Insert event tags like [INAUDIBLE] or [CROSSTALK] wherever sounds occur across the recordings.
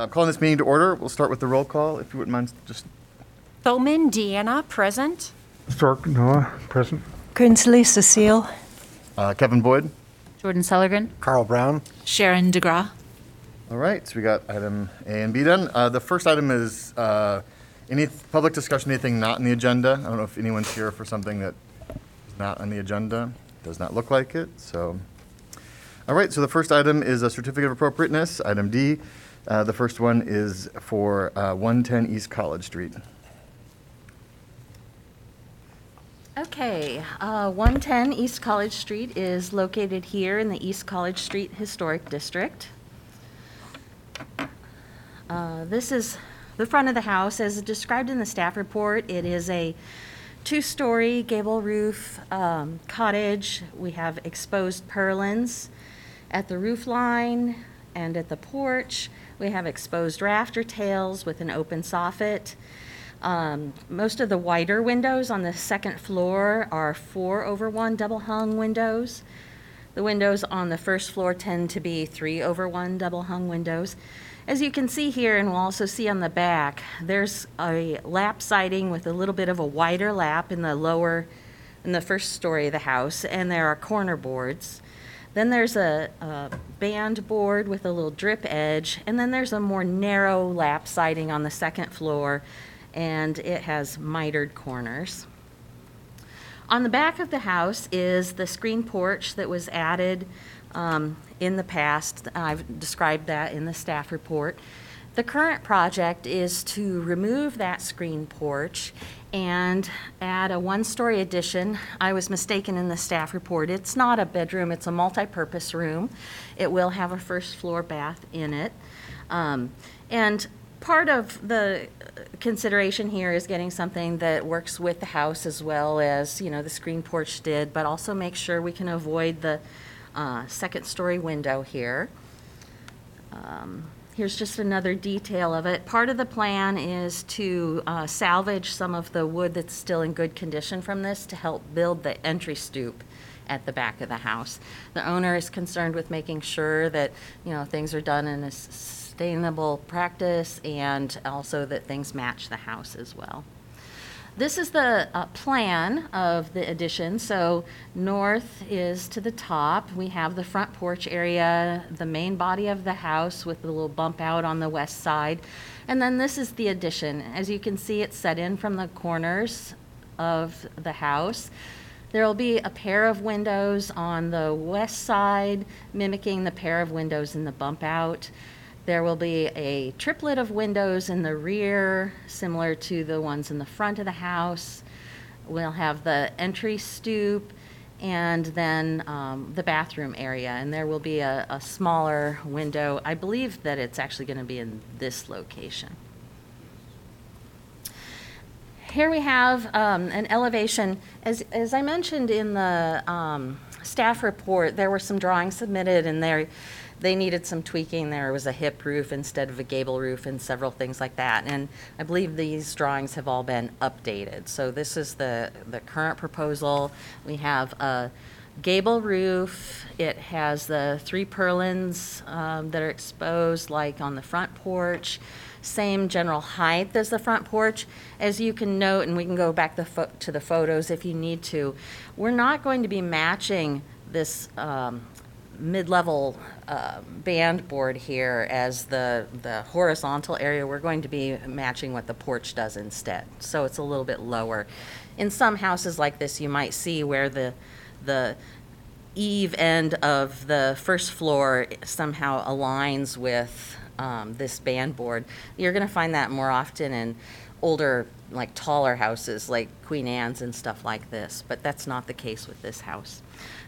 Uh, Calling this meeting to order, we'll start with the roll call, if you wouldn't mind just, Bowman Deanna, present. Stork, Noah, present. Grinsley Cecile. uh, Kevin Boyd. Jordan Sellergren. Carl Brown. Sharon DeGraw. All right, so we got item A and B done. Uh, The first item is uh, any public discussion, anything not on the agenda. I don't know if anyone's here for something that is not on the agenda. Does not look like it, so. All right, so the first item is a certificate of appropriateness, item D. Uh, The first one is for uh, 110 East College Street. Okay, uh, 110 East College Street is located here in the East College Street Historic District. Uh, This is the front of the house, as described in the staff report. It is a two-story gable roof um, cottage. We have exposed purlins at the roof line and at the porch. We have exposed rafter tails with an open soffit. Um, Most of the wider windows on the second floor are four over one double hung windows. The windows on the first floor tend to be three over one double hung windows. As you can see here, and we'll also see on the back, there's a lap siding with a little bit of a wider lap in the lower, in the first story of the house, and there are corner boards. Then there's a, a band board with a little drip edge, and then there's a more narrow lap siding on the second floor, and it has mitered corners. On the back of the house is the screen porch that was added um, in the past. I've described that in the staff report. The current project is to remove that screen porch and add a one-story addition. I was mistaken in the staff report. It's not a bedroom, it's a multi-purpose room. It will have a first-floor bath in it. Um, And part of the consideration here is getting something that works with the house as well as, you know, the screen porch did, but also make sure we can avoid the uh, second-story window here. Um, Here's just another detail of it. Part of the plan is to uh, salvage some of the wood that's still in good condition from this to help build the entry stoop at the back of the house. The owner is concerned with making sure that, you know, things are done in a sustainable practice and also that things match the house as well. This is the uh, plan of the addition. So north is to the top. We have the front porch area, the main body of the house with the little bump out on the west side. And then this is the addition. As you can see, it's set in from the corners of the house. There will be a pair of windows on the west side mimicking the pair of windows in the bump out. There will be a triplet of windows in the rear, similar to the ones in the front of the house. We'll have the entry stoop and then um, the bathroom area. And there will be a, a smaller window. I believe that it's actually going to be in this location. Here we have um, an elevation. As, as I mentioned in the um, staff report, there were some drawings submitted and there, they needed some tweaking. There was a hip roof instead of a gable roof and several things like that. And I believe these drawings have all been updated. So this is the, the current proposal. We have a gable roof. It has the three purlins um, that are exposed, like on the front porch. Same general height as the front porch. As you can note, and we can go back the pho- to the photos if you need to, we're not going to be matching this um, mid-level uh, band board here as the, the horizontal area. We're going to be matching what the porch does instead. So it's a little bit lower. In some houses like this, you might see where the, the eave end of the first floor somehow aligns with um, this band board. You're going to find that more often in older, like taller houses, like Queen Anne's and stuff like this, but that's not the case with this house.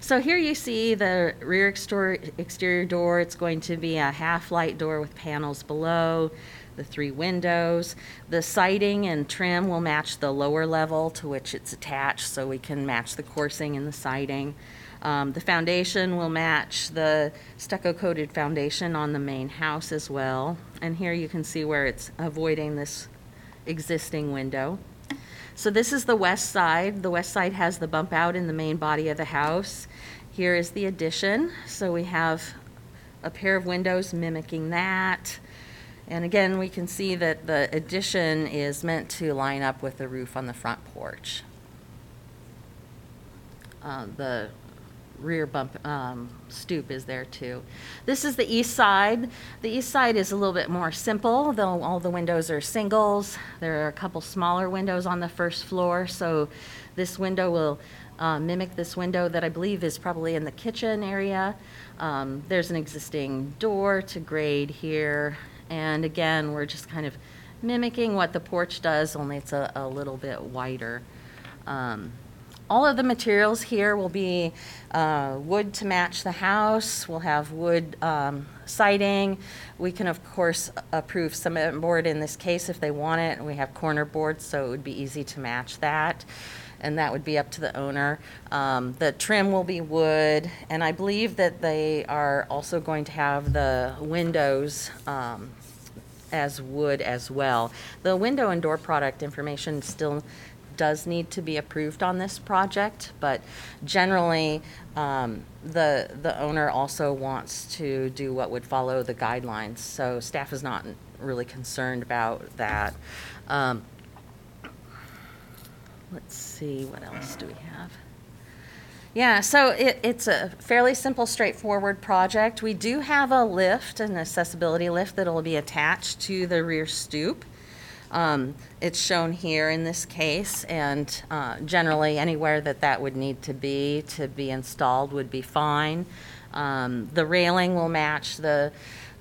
So here you see the rear exterior, door. It's going to be a half-light door with panels below, the three windows. The siding and trim will match the lower level to which it's attached, so we can match the coursing and the siding. Um, the foundation will match the stucco-coated foundation on the main house as well. And here you can see where it's avoiding this existing window. So this is the west side. The west side has the bump out in the main body of the house. Here is the addition. So we have a pair of windows mimicking that. And again, we can see that the addition is meant to line up with the roof on the front porch. Uh, The rear bump um, stoop is there too. This is the east side. The east side is a little bit more simple, though all the windows are singles. There are a couple smaller windows on the first floor, so this window will uh, mimic this window that I believe is probably in the kitchen area. Um, There's an existing door to grade here, and again, we're just kind of mimicking what the porch does, only it's a, a little bit wider. Um, all of the materials here will be uh, wood to match the house. We'll have wood um, siding. We can, of course, approve cement board in this case if they want it. We have corner boards, so it would be easy to match that. And that would be up to the owner. Um, The trim will be wood, and I believe that they are also going to have the windows um, as wood as well. The window and door product information still does need to be approved on this project, but generally, um, the, the owner also wants to do what would follow the guidelines, so staff is not really concerned about that. Um, Let's see, what else do we have? Yeah, so it, it's a fairly simple, straightforward project. We do have a lift, an accessibility lift that'll be attached to the rear stoop. Um, It's shown here in this case, and uh, generally, anywhere that that would need to be, to be installed would be fine. Um, The railing will match the,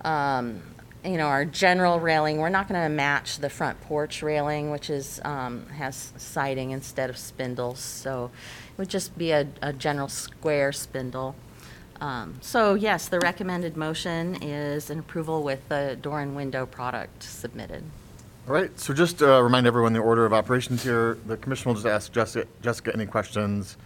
um, you know, our general railing. We're not going to match the front porch railing, which is, um, has siding instead of spindles, so it would just be a, a general square spindle. Um, So yes, the recommended motion is an approval with the door and window product submitted. All right, so just to remind everyone the order of operations here, the commission will just ask Jessica, Jessica any questions.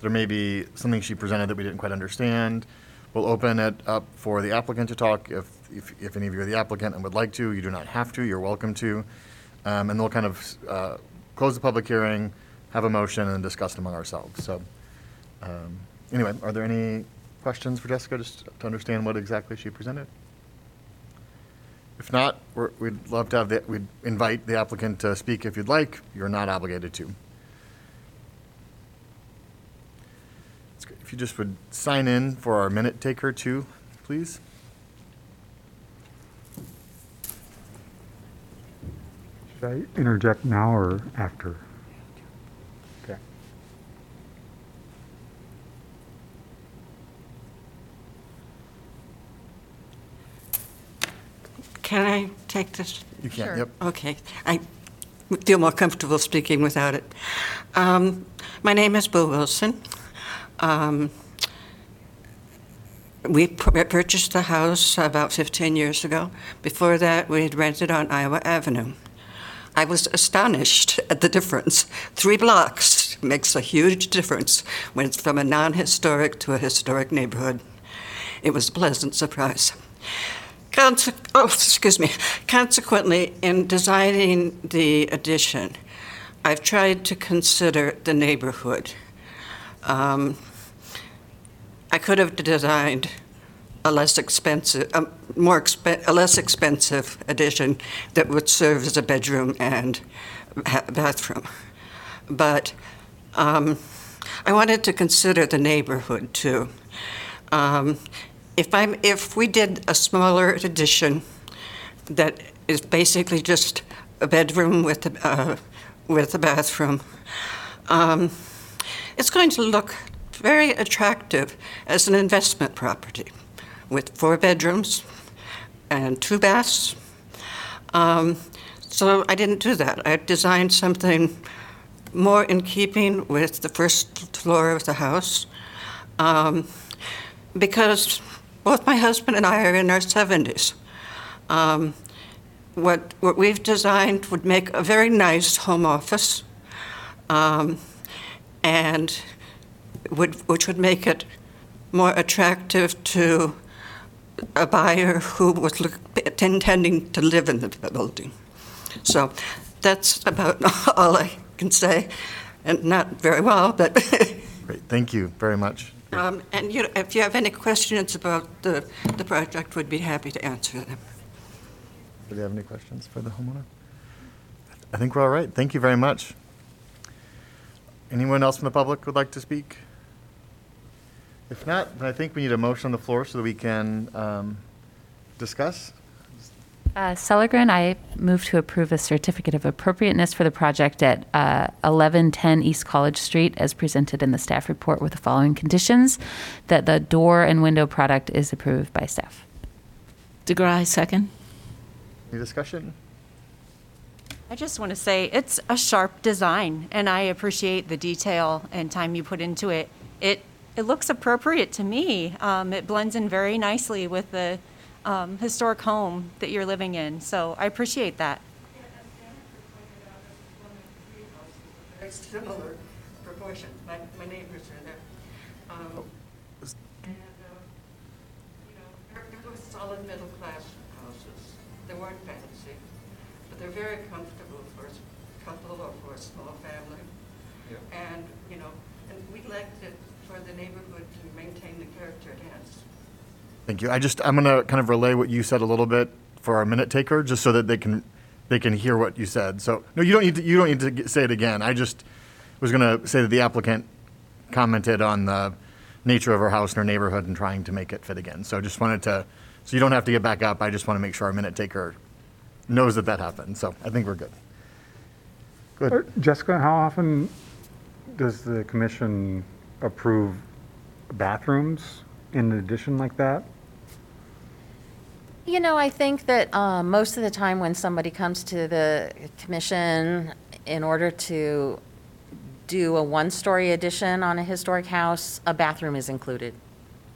There may be something she presented that we didn't quite understand. We'll open it up for the applicant to talk. If, if, if any of you are the applicant and would like to, you do not have to, you're welcome to. Um, and we'll kind of, uh, close the public hearing, have a motion and then discuss among ourselves. So, um, anyway, are there any questions for Jessica, just to understand what exactly she presented? If not, we're, we'd love to have the, we'd invite the applicant to speak if you'd like. You're not obligated to. If you just would sign in for our minute taker too, please. Should I interject now or after? Okay. Can I take this? You can, Sure. yep. Okay, I feel more comfortable speaking without it. Um, My name is Boo Wilson. Um, We pu- purchased the house about 15 years ago. Before that, we had rented on Iowa Avenue. I was astonished at the difference. Three blocks makes a huge difference when it's from a non-historic to a historic neighborhood. It was a pleasant surprise. Conse- oh, excuse me. Consequently, in designing the addition, I've tried to consider the neighborhood. Um, I could have designed a less expensive, a more expen- a less expensive addition that would serve as a bedroom and ha- bathroom, but um, I wanted to consider the neighborhood too. Um, if I'm, if we did a smaller addition that is basically just a bedroom with a, uh, with a bathroom, um, it's going to look very attractive as an investment property with four bedrooms and two baths. Um, so I didn't do that. I designed something more in keeping with the first floor of the house um, because both my husband and I are in our 70s. Um, what, what we've designed would make a very nice home office. Um, and would, which would make it more attractive to a buyer who was look, intending to live in the building. So that's about [LAUGHS] all I can say, and not very well, but. [LAUGHS] Great, thank you very much. um, and you, if you have any questions about the, the project, we'd be happy to answer them. Do you have any questions for the homeowner? I think we're all right. Thank you very much. Anyone else from the public would like to speak? If not, then I think we need a motion on the floor so that we can um, discuss. Uh, Sellergren, I move to approve a certificate of appropriateness for the project at uh, 1110 East College Street as presented in the staff report with the following conditions: that the door and window product is approved by staff. DeGraw, second. Any discussion? I just want to say it's a sharp design, and I appreciate the detail and time you put into it. It it looks appropriate to me. Um, it blends in very nicely with the um, historic home that you're living in, so I appreciate that. Similar proportion. My, my neighbors are there. Um, And, uh, you know, they're, they're solid middle-class houses. They weren't fancy, but they're very comfortable for a s- couple or for a small family. And, you know, and we'd like to, for the neighborhood to maintain the character it has. Thank you. I just, I'm going to kind of relay what you said a little bit for our minute taker, just so that they can, they can hear what you said. So, no, you don't need to, you don't need to say it again. I just was going to say that the applicant commented on the nature of her house and her neighborhood and trying to make it fit again. So I just wanted to, so you don't have to get back up. I just want to make sure our minute taker knows that that happened. So I think we're good. Uh, Good. Jessica, how often does the commission approve bathrooms in an addition like that? You know, I think that um, most of the time when somebody comes to the commission in order to do a one-story addition on a historic house, a bathroom is included,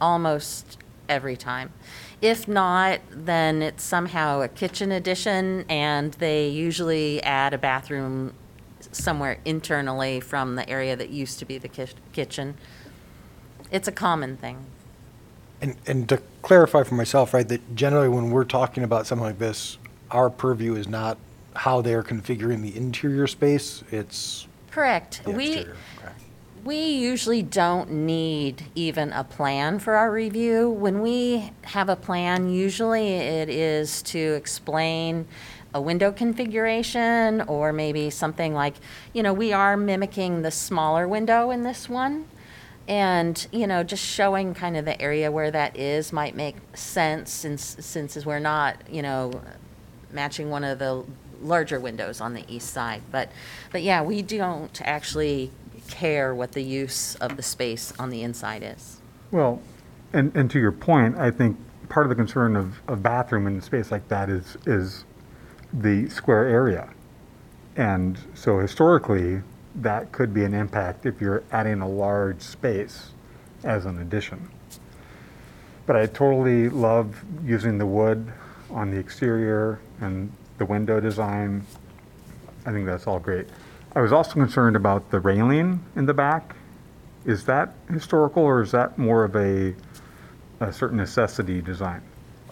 almost every time. If not, then it's somehow a kitchen addition, and they usually add a bathroom somewhere internally from the area that used to be the kitchen. It's a common thing. And, and to clarify for myself, right, that generally when we're talking about something like this, our purview is not how they're configuring the interior space, it's Correct. the We, exterior. Okay. We usually don't need even a plan for our review. When we have a plan, usually it is to explain a window configuration or maybe something like, you know, we are mimicking the smaller window in this one. And, you know, just showing kind of the area where that is might make sense since, since we're not, you know, matching one of the larger windows on the east side. But, but yeah, we don't actually care what the use of the space on the inside is. Well, and, and to your point, I think part of the concern of, a bathroom in a space like that is, is the square area. And so historically, that could be an impact if you're adding a large space as an addition. But I totally love using the wood on the exterior and the window design. I think that's all great. I was also concerned about the railing in the back. Is that historical or is that more of a, a certain necessity design?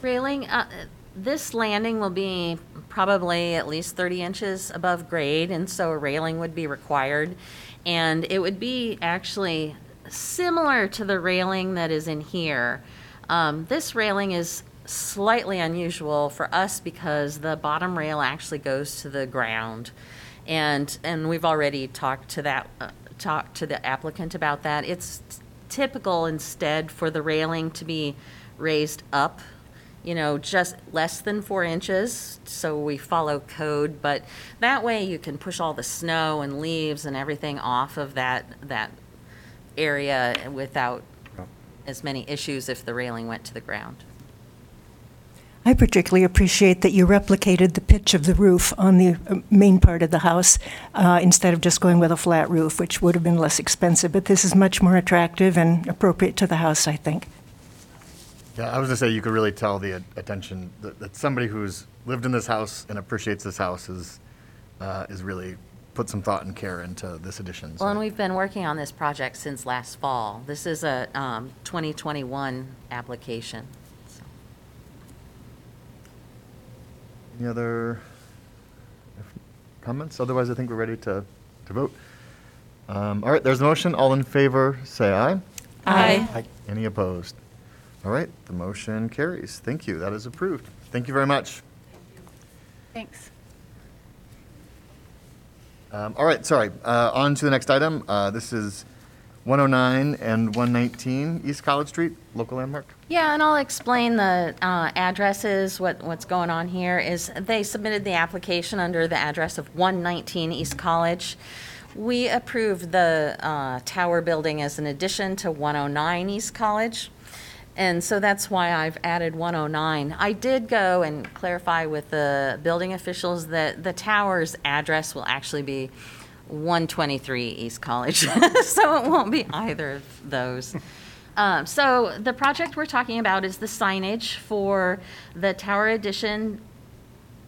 Railing, uh, this landing will be probably at least 30 inches above grade, and so a railing would be required. And it would be actually similar to the railing that is in here. Um, This railing is slightly unusual for us because the bottom rail actually goes to the ground. And, and we've already talked to that, uh, talked to the applicant about that. It's typical instead for the railing to be raised up, you know, just less than four inches, so we follow code, but that way you can push all the snow and leaves and everything off of that, that area without as many issues if the railing went to the ground. I particularly appreciate that you replicated the pitch of the roof on the uh, main part of the house uh, instead of just going with a flat roof, which would have been less expensive. But this is much more attractive and appropriate to the house, I think. Yeah, I was gonna say, you could really tell the attention, that, that somebody who's lived in this house and appreciates this house is, uh, is really put some thought and care into this addition. so- Well, and we've been working on this project since last fall. This is a um, 2021 application. so. Any other comments? Otherwise, I think we're ready to, to vote. Um, All right, there's a motion. All in favor, say aye. Aye. Any opposed? All right, the motion carries. Thank you. That is approved. Thank you very much. Thanks. Um, All right, sorry, uh, on to the next item. Uh, This is 109 and 119 East College Street, local landmark. Yeah, and I'll explain the uh, addresses, what, what's going on here is they submitted the application under the address of 119 East College. We approved the uh, tower building as an addition to 109 East College. And so that's why I've added 109. I did go and clarify with the building officials that the tower's address will actually be 123 East College. [LAUGHS] So it won't be either of those. Um, So the project we're talking about is the signage for the tower addition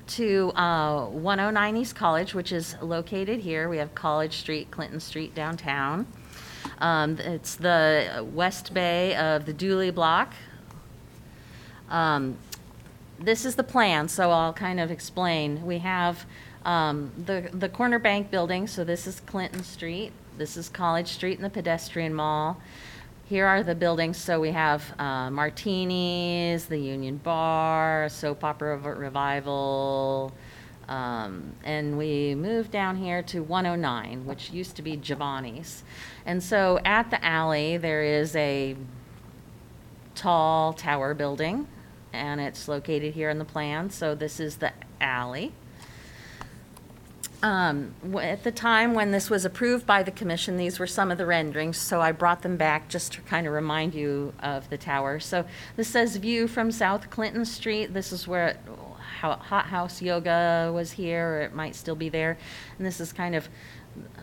to uh, 109 East College, which is located here. We have College Street, Clinton Street downtown. Um, It's the west bay of the Dooley Block. Um, This is the plan, so I'll kind of explain. We have um, the, the corner bank building, so this is Clinton Street. This is College Street and the pedestrian mall. Here are the buildings, so we have uh, Martinis, the Union Bar, Soap Opera Revival, um, and we moved down here to 109, which used to be Giovanni's. And so at the alley, there is a tall tower building, and it's located here in the plan. So this is the alley. Um, At the time when this was approved by the commission, these were some of the renderings, so I brought them back just to kind of remind you of the tower. So this says view from South Clinton Street. This is where how Hot House Yoga was here, or it might still be there. And this is kind of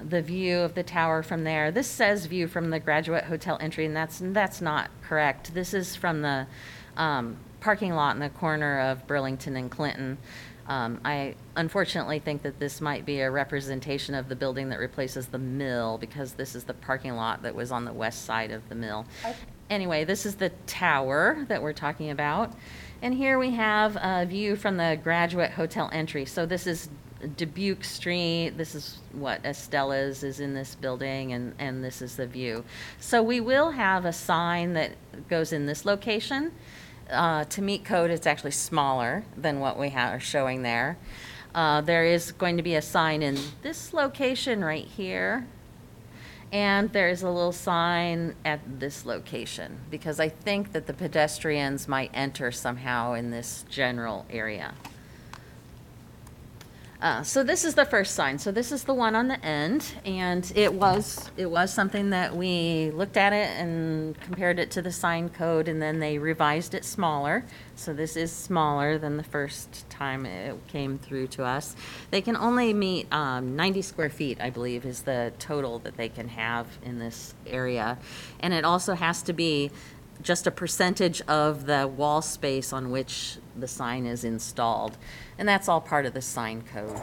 the view of the tower from there. This says view from the Graduate Hotel entry, and that's, that's not correct. This is from the um, parking lot in the corner of Burlington and Clinton. Um, I unfortunately think that this might be a representation of the building that replaces the mill, because this is the parking lot that was on the west side of the mill. Anyway, this is the tower that we're talking about. And here we have a view from the Graduate Hotel entry. So this is Dubuque Street, this is what Estela's is in this building, and, and this is the view. So we will have a sign that goes in this location. Uh, To meet code, it's actually smaller than what we ha- are showing there. Uh, There is going to be a sign in this location right here. And there's a little sign at this location, because I think that the pedestrians might enter somehow in this general area. Uh, so this is the first sign. So this is the one on the end, and it was it was something that we looked at it and compared it to the sign code, and then they revised it smaller. So this is smaller than the first time it came through to us. They can only meet um, 90 square feet, I believe, is the total that they can have in this area, and it also has to be just a percentage of the wall space on which the sign is installed. And that's all part of the sign code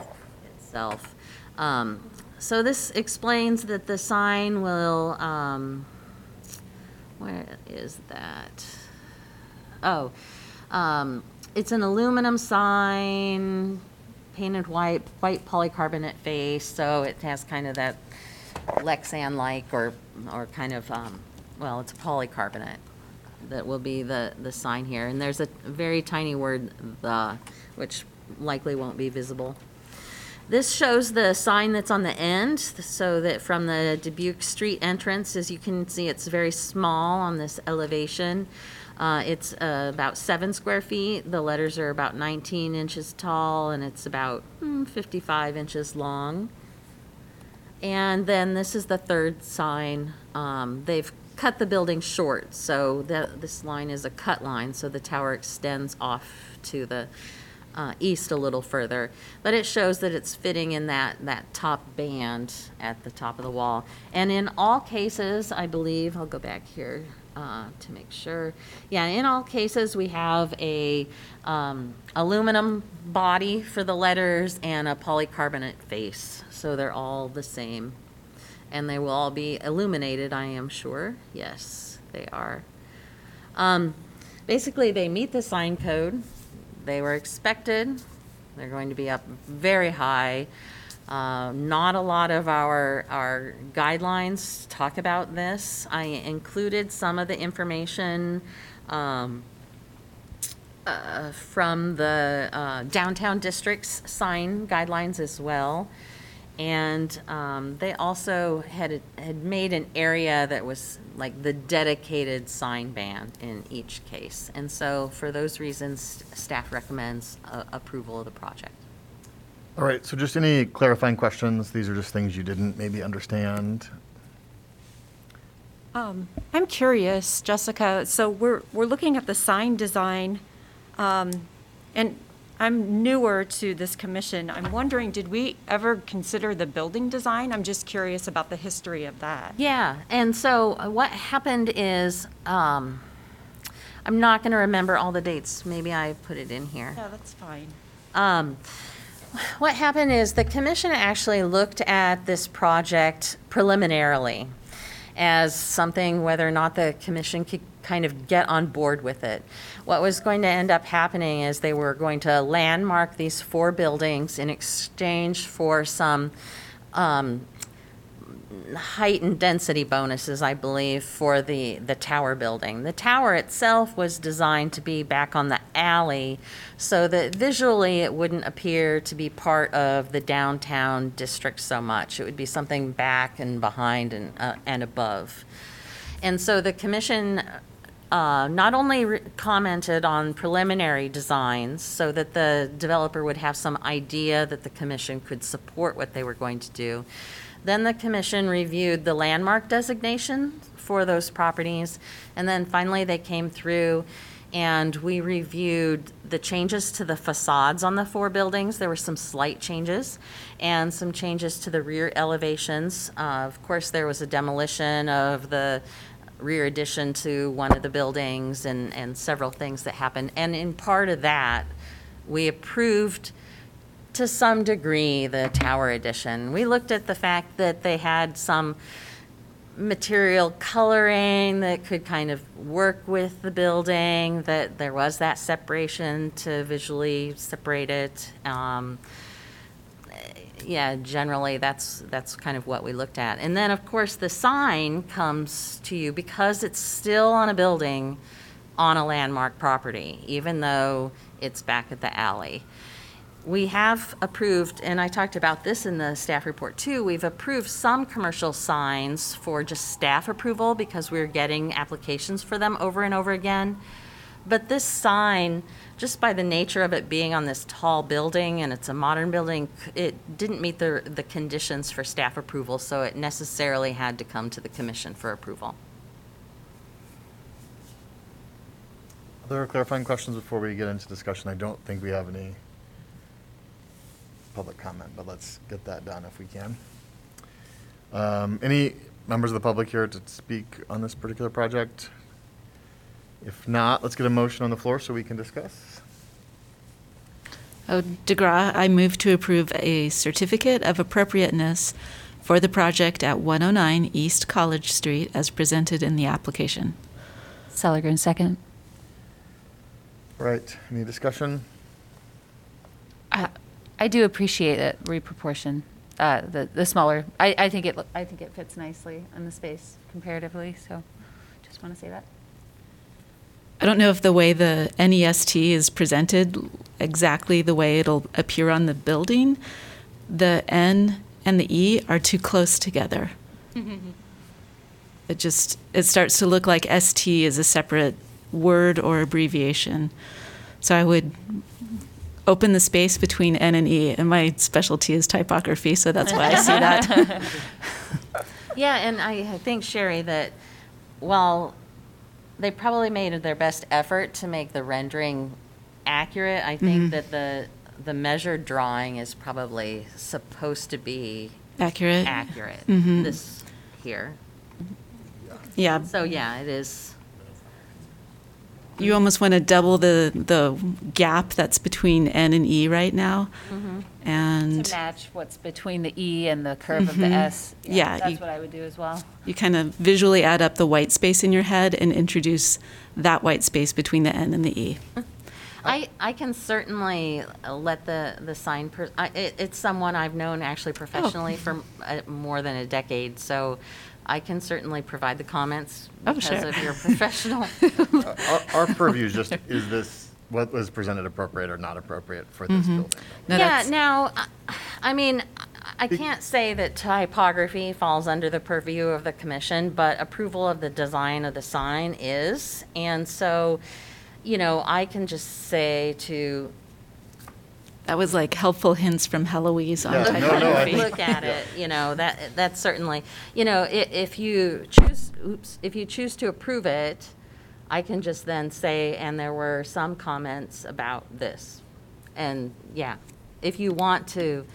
itself. Um, So this explains that the sign will, um, where is that? Oh, um, it's an aluminum sign, painted white, white polycarbonate face, so it has kind of that Lexan-like or, or kind of, um, well, it's a polycarbonate that will be the, the sign here. And there's a very tiny word, "the," which likely won't be visible. This shows the sign that's on the end, so that from the Dubuque Street entrance, as you can see, it's very small on this elevation. Uh, It's uh, about seven square feet. The letters are about 19 inches tall, and it's about mm, 55 inches long. And then this is the third sign. Um, They've cut the building short, so that, this line is a cut line, so the tower extends off to the uh, east a little further. But it shows that it's fitting in that, that top band at the top of the wall. And in all cases, I believe, I'll go back here uh, to make sure. Yeah, in all cases, we have a um, aluminum body for the letters and a polycarbonate face, so they're all the same. And they will all be illuminated, I am sure. Yes, they are. Um, Basically, they meet the sign code. They were expected. They're going to be up very high. Uh, Not a lot of our, our guidelines talk about this. I included some of the information um, uh, from the uh, downtown district's sign guidelines as well. And um, they also had, had made an area that was like the dedicated sign ban in each case. And so for those reasons, staff recommends uh, approval of the project. All right, so just any clarifying questions? These are just things you didn't maybe understand. Um, I'm curious, Jessica, so we're, we're looking at the sign design, um, and I'm newer to this commission. I'm wondering, did we ever consider the building design? I'm just curious about the history of that. Yeah, and so uh, what happened is, um, I'm not going to remember all the dates. Maybe I put it in here. Yeah, that's fine. Um, what happened is the commission actually looked at this project preliminarily as something whether or not the commission could kind of get on board with it. What was going to end up happening is they were going to landmark these four buildings in exchange for some um, height and density bonuses, I believe, for the, the tower building. The tower itself was designed to be back on the alley so that visually it wouldn't appear to be part of the downtown district so much. It would be something back and behind and, uh, and above. And so the commission uh, not only re- commented on preliminary designs so that the developer would have some idea that the commission could support what they were going to do, then the commission reviewed the landmark designation for those properties. And then finally, they came through and we reviewed the changes to the facades on the four buildings. There were some slight changes and some changes to the rear elevations. Uh, Of course, there was a demolition of the rear addition to one of the buildings and, and several things that happened. And in part of that, we approved to some degree the tower addition. We looked at the fact that they had some material coloring that could kind of work with the building, that there was that separation to visually separate it. Um, yeah, generally, that's, that's kind of what we looked at. And then, of course, the sign comes to you because it's still on a building on a landmark property, even though it's back at the alley. We have approved, and I talked about this in the staff report too, we've approved some commercial signs for just staff approval because we're getting applications for them over and over again. But this sign, just by the nature of it being on this tall building and it's a modern building, it didn't meet the, the conditions for staff approval, so it necessarily had to come to the commission for approval. Other clarifying questions before we get into discussion? I don't think we have any public comment, but let's get that done if we can. Um, Any members of the public here to speak on this particular project? If not, let's get a motion on the floor so we can discuss. Oh, DeGraw, I move to approve a certificate of appropriateness for the project at 109 East College Street as presented in the application. Sellergren, second. Right, any discussion? I, I do appreciate it, reproportion, uh, the, the smaller, I, I think it, lo- I think it fits nicely in the space comparatively, so just want to say that. I don't know if the way the NEST is presented, exactly the way it'll appear on the building, the N and the E are too close together. It just, it starts to look like ST is a separate word or abbreviation. So I would open the space between N and E, and my specialty is typography, so that's why I see that. [LAUGHS] Yeah, and I think, Sherry, that while they probably made their best effort to make the rendering accurate, I think that the, the measured drawing is probably supposed to be Accurate? accurate, Mhm. this here. Yeah, So, yeah, it is. You almost want to double the, the gap that's between N and E right now. And To match what's between the E and the curve of the Mhm. S. Yeah, That's what I would do as well. you kind of visually add up the white space in your head and introduce that white space between the N and the E. [LAUGHS] I, I can certainly uh, let the, the sign, per- I- it, it's someone I've known actually professionally for uh, more than a decade, so I can certainly provide the comments Oh, because sure. of your [LAUGHS] professional. Our- [LAUGHS] Our our purview is just, [LAUGHS] is this what was presented appropriate or not appropriate for this mm-hmm. building. No, Yeah, that's- now, I- I mean, I can't say that typography falls under the purview of the commission, but approval of the design of the sign is. And so, you know, I can just say to That was like helpful hints from Heloise on Yeah, no, no, I think- look at it, you know, that, that's certainly, you know, i- if you choose, oops, if you choose to approve it, I can just then say, and there were some comments about this. And, yeah, if you want to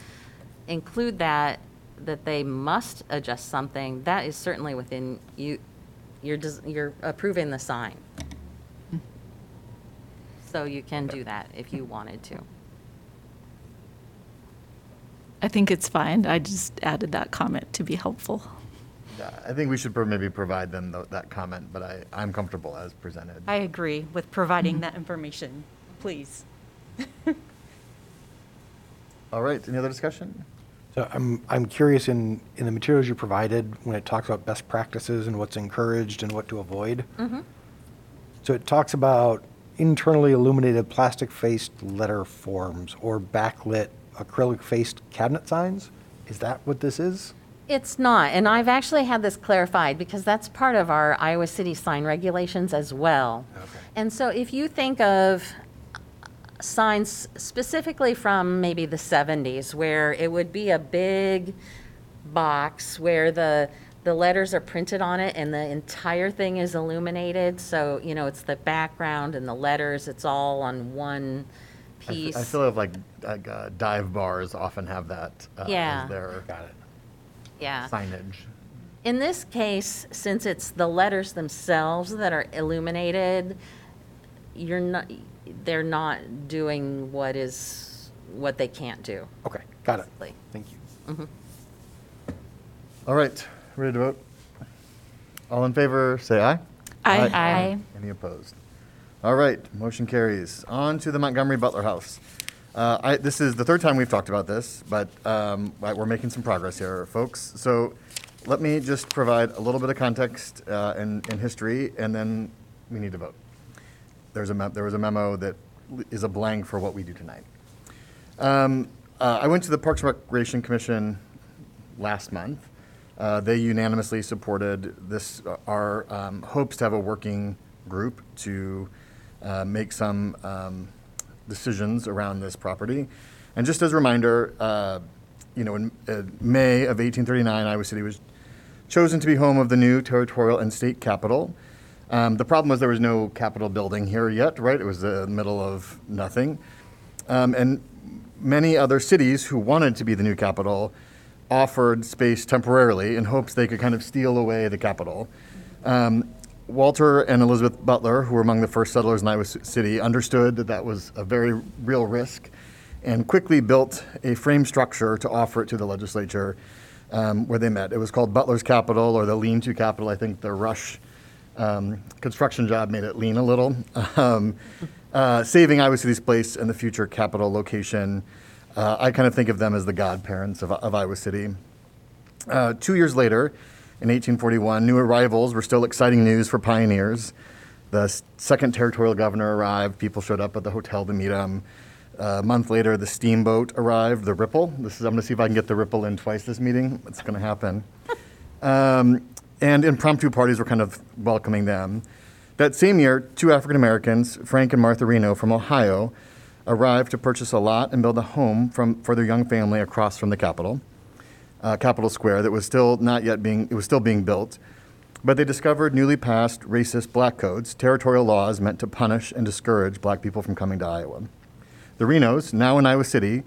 include that, that they must adjust something, that is certainly within you, you're, des- you're approving the sign. So you can do that if you wanted to. I think it's fine. I just added that comment to be helpful. Yeah, I think we should pro- maybe provide them tho- that comment, but I, I'm comfortable as presented. I agree with providing mm-hmm. that information, please. [LAUGHS] All right, any other discussion? So I'm, I'm curious in, in the materials you provided, when it talks about best practices and what's encouraged and what to avoid. Mm-hmm. So it talks about internally illuminated plastic-faced letter forms or backlit acrylic-faced cabinet signs? Is that what this is? It's not, and I've actually had this clarified because that's part of our Iowa City sign regulations as well. Okay. And so if you think of signs specifically from maybe the 70s, where it would be a big box where the, the letters are printed on it and the entire thing is illuminated, so, you know, it's the background and the letters, it's all on one I f- piece. I feel like, like uh, dive bars often have that uh, Yeah. as their Got it. Yeah. signage. In this case, since it's the letters themselves that are illuminated, you're not, they're not doing what is, what they can't do. Okay, got it. Like- Thank you. All right, ready to vote? All in favor, say aye. Aye. Aye. Any opposed? All right, motion carries. On to the Montgomery Butler House. Uh, I, this is the third time we've talked about this, but um, we're making some progress here, folks. So let me just provide a little bit of context uh, and, and history, and then we need to vote. There's a mem- there was a memo that is a blank for what we do tonight. Um, uh, I went to the Parks and Recreation Commission last month. Uh, they unanimously supported this, our um, hopes to have a working group to uh, make some um, decisions around this property. And just as a reminder, uh, you know, in uh, May of 1839, Iowa City was chosen to be home of the new territorial and state capital. Um, the problem was there was no capitol building here yet, right? It was the middle of nothing. Um, and many other cities who wanted to be the new capital offered space temporarily in hopes they could kind of steal away the capital. Um, Walter and Elizabeth Butler, who were among the first settlers in Iowa City, understood that that was a very real risk and quickly built a frame structure to offer it to the legislature um, where they met. It was called Butler's Capitol or the Lean to Capitol. I think the Rush um, construction job made it lean a little, [LAUGHS] um, uh, saving Iowa City's place in the future capital location. Uh, I kind of think of them as the godparents of, of Iowa City. Uh, two years later, in 1841, new arrivals were still exciting news for pioneers. The second territorial governor arrived. People showed up at the hotel to meet him. Uh, a month later, the steamboat arrived, the Ripple. This is, I'm going to see if I can get the Ripple in twice this meeting. It's going to happen. [LAUGHS] Um, and impromptu parties were kind of welcoming them. That same year, two African Americans, Frank and Martha Reno from Ohio, arrived to purchase a lot and build a home from, for their young family across from the Capitol, uh, Capitol Square, that was still not yet being, it was still being built. But they discovered newly passed racist black codes, territorial laws meant to punish and discourage black people from coming to Iowa. The Renos, now in Iowa City,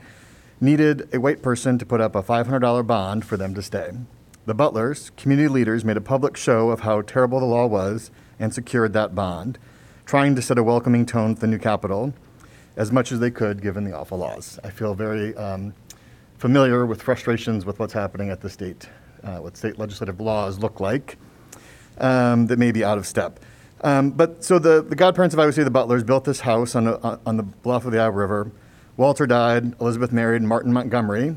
needed a white person to put up a $500 bond for them to stay. The Butlers, community leaders, made a public show of how terrible the law was and secured that bond, trying to set a welcoming tone for the new capital as much as they could given the awful laws. I feel very um, familiar with frustrations with what's happening at the state, uh, what state legislative laws look like um, that may be out of step. Um, but so the, the godparents of Iowa City, the Butlers, built this house on, a, on the bluff of the Iowa River. Walter died, Elizabeth married Martin Montgomery,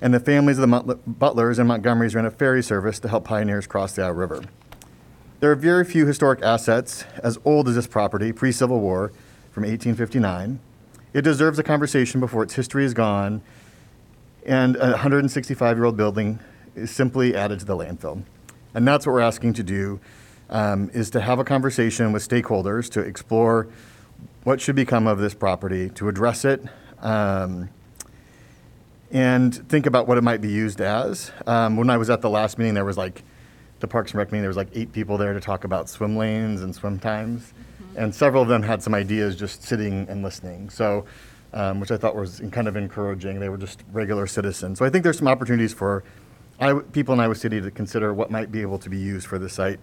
and the families of the Butlers and Montgomerys ran a ferry service to help pioneers cross the Iowa River. There are very few historic assets as old as this property, pre Civil War, from 1859. It deserves a conversation before its history is gone, and a 165-year-old building is simply added to the landfill. And that's what we're asking to do, um, is to have a conversation with stakeholders to explore what should become of this property, to address it, um, and think about what it might be used as. Um, when I was at the last meeting, there was like, the Parks and Rec meeting, there was like eight people there to talk about swim lanes and swim times. And several of them had some ideas just sitting and listening. So, um, which I thought was kind of encouraging. They were just regular citizens. So I think there's some opportunities for people in Iowa City to consider what might be able to be used for the site.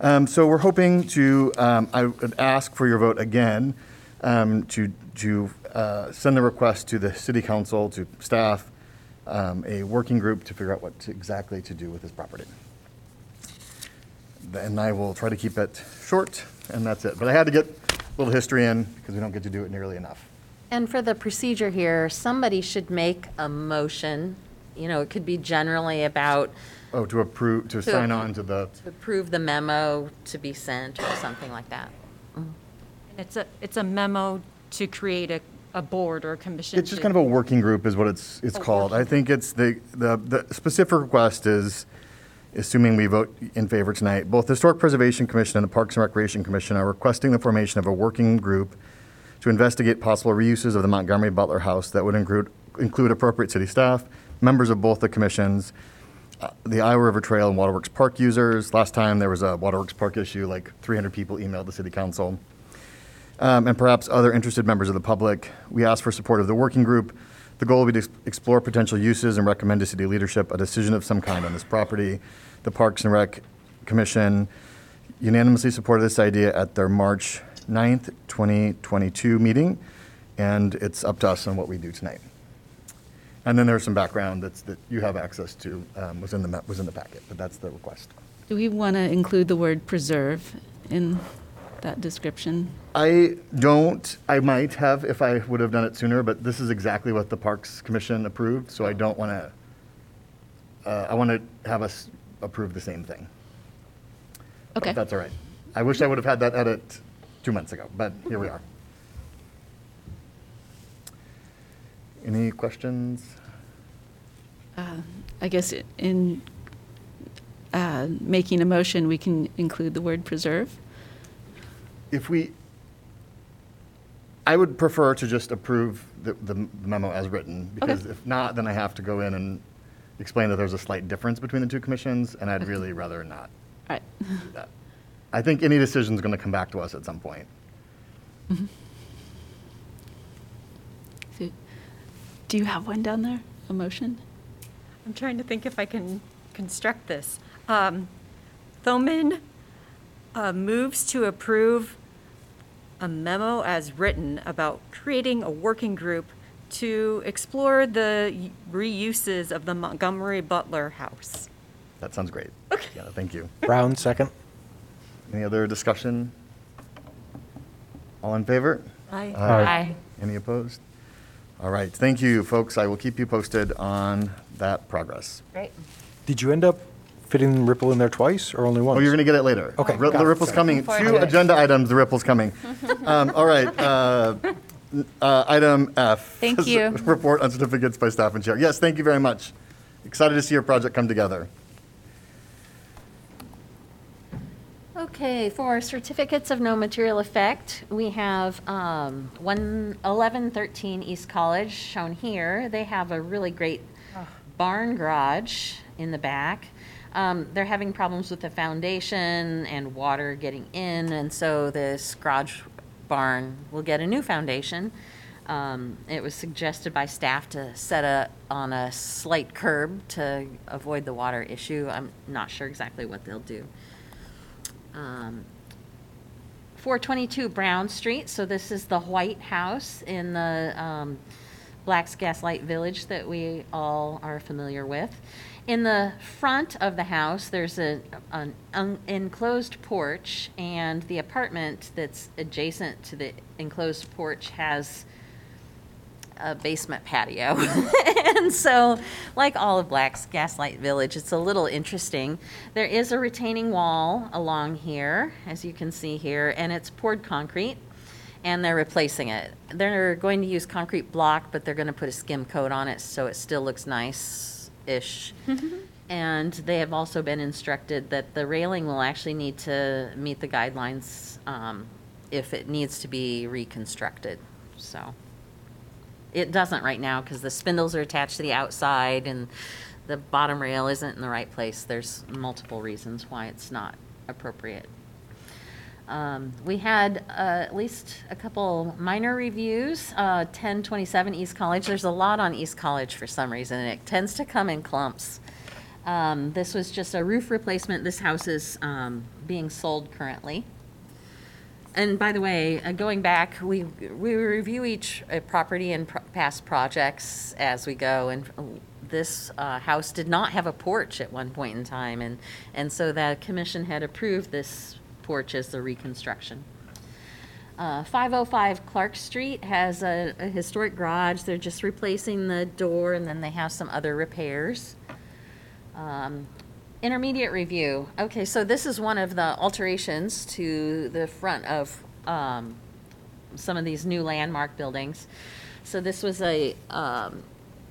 Um, so we're hoping to, um, I would ask for your vote again um, to, to uh, send the request to the city council, to staff, um, a working group to figure out what to- exactly to do with this property. And I will try to keep it short, and that's it. But I had to get a little history in because we don't get to do it nearly enough. And for the procedure here, somebody should make a motion. You know, it could be generally about Oh, to approve, to To sign on to the, to approve the memo to be sent or something like that. Mm-hmm. It's a, it's a memo to create a, a board or a commission. it's just to- kind of a working group is what it's, it's called. I think it's the, the, the specific request is, assuming we vote in favor tonight, both the Historic Preservation Commission and the Parks and Recreation Commission are requesting the formation of a working group to investigate possible reuses of the Montgomery Butler House that would include, include appropriate city staff, members of both the commissions, uh, the Iowa River Trail and Waterworks Park users. Last time there was a Waterworks Park issue, like 300 people emailed the city council. Um, and perhaps other interested members of the public. We ask for support of the working group. The goal will be to explore potential uses and recommend to city leadership a decision of some kind on this property. The Parks and Rec Commission unanimously supported this idea at their March 9th, 2022 meeting, and it's up to us on what we do tonight. And then there's some background that's, that you have access to, um, was in the, ma- was in the packet, but that's the request. Do we want to include the word preserve in that description? I don't, I might have if I would have done it sooner, but this is exactly what the Parks Commission approved, so I don't want to, uh, I want to have us approve the same thing. Okay. That's all right. I wish I would have had that edit two months ago, but here we are. Any questions? I guess i- in uh, making a motion, we can include the word preserve. If we, I would prefer to just approve the the memo as written, because if not, then I have to go in and explain that there's a slight difference between the two commissions, and I'd really rather not All right. do that. I think any decision is going to come back to us at some point. So, Do you have one down there, a motion? I'm trying to think if I can construct this. Um, Thomann uh, moves to approve a memo as written about creating a working group to explore the reuses of the Montgomery Butler House. That sounds great. Okay. Yeah, thank you. Brown, second. Any other discussion? All in favor? Aye. Aye. Any opposed? All right, thank you, folks. I will keep you posted on that progress. Great. Did you end up fitting Ripple in there twice or only once? Oh, you're going to get it later. Okay, Ri- got The it. ripple's coming. forward Two to it. agenda items, the ripple's coming. [LAUGHS] Um, All right, uh, n- uh, item F. Thank [LAUGHS] you. Report on certificates by staff and chair. Yes, thank you very much. Excited to see your project come together. Okay, for certificates of no material effect, we have um, one, 1113 East College shown here. They have a really great barn garage in the back. Um, They're having problems with the foundation and water getting in, and so this garage barn will get a new foundation. Um, It was suggested by staff to set a, on a slight curb to avoid the water issue. I'm not sure exactly what they'll do um, 422 Brown Street. So this is the White House in the um, Black's Gaslight Village that we all are familiar with. In the front of the house, there's a, an un- enclosed porch, and the apartment that's adjacent to the enclosed porch has a basement patio. [LAUGHS] and so, like all of Black's Gaslight Village, it's a little interesting. There is a retaining wall along here, as you can see here, and it's poured concrete. and they're replacing it. They're going to use concrete block, but they're going to put a skim coat on it so it still looks nice-ish. And they have also been instructed that the railing will actually need to meet the guidelines um, if it needs to be reconstructed, so. It doesn't right now because the spindles are attached to the outside and the bottom rail isn't in the right place. There's multiple reasons why it's not appropriate. Um, We had uh, at least a couple minor reviews. Uh, 1027 East College, there's a lot on East College for some reason, and it tends to come in clumps. Um, This was just a roof replacement. This house is um, being sold currently. And by the way, uh, going back, we, we review each uh, property and past projects as we go, and uh, this uh, house did not have a porch at one point in time, and, and so the commission had approved this porch as the reconstruction. Uh, 505 Clark Street has a a historic garage, they're just replacing the door, and then they have some other repairs. Um, Intermediate review. Okay, so this is one of the alterations to the front of um, some of these new landmark buildings. So this was a um,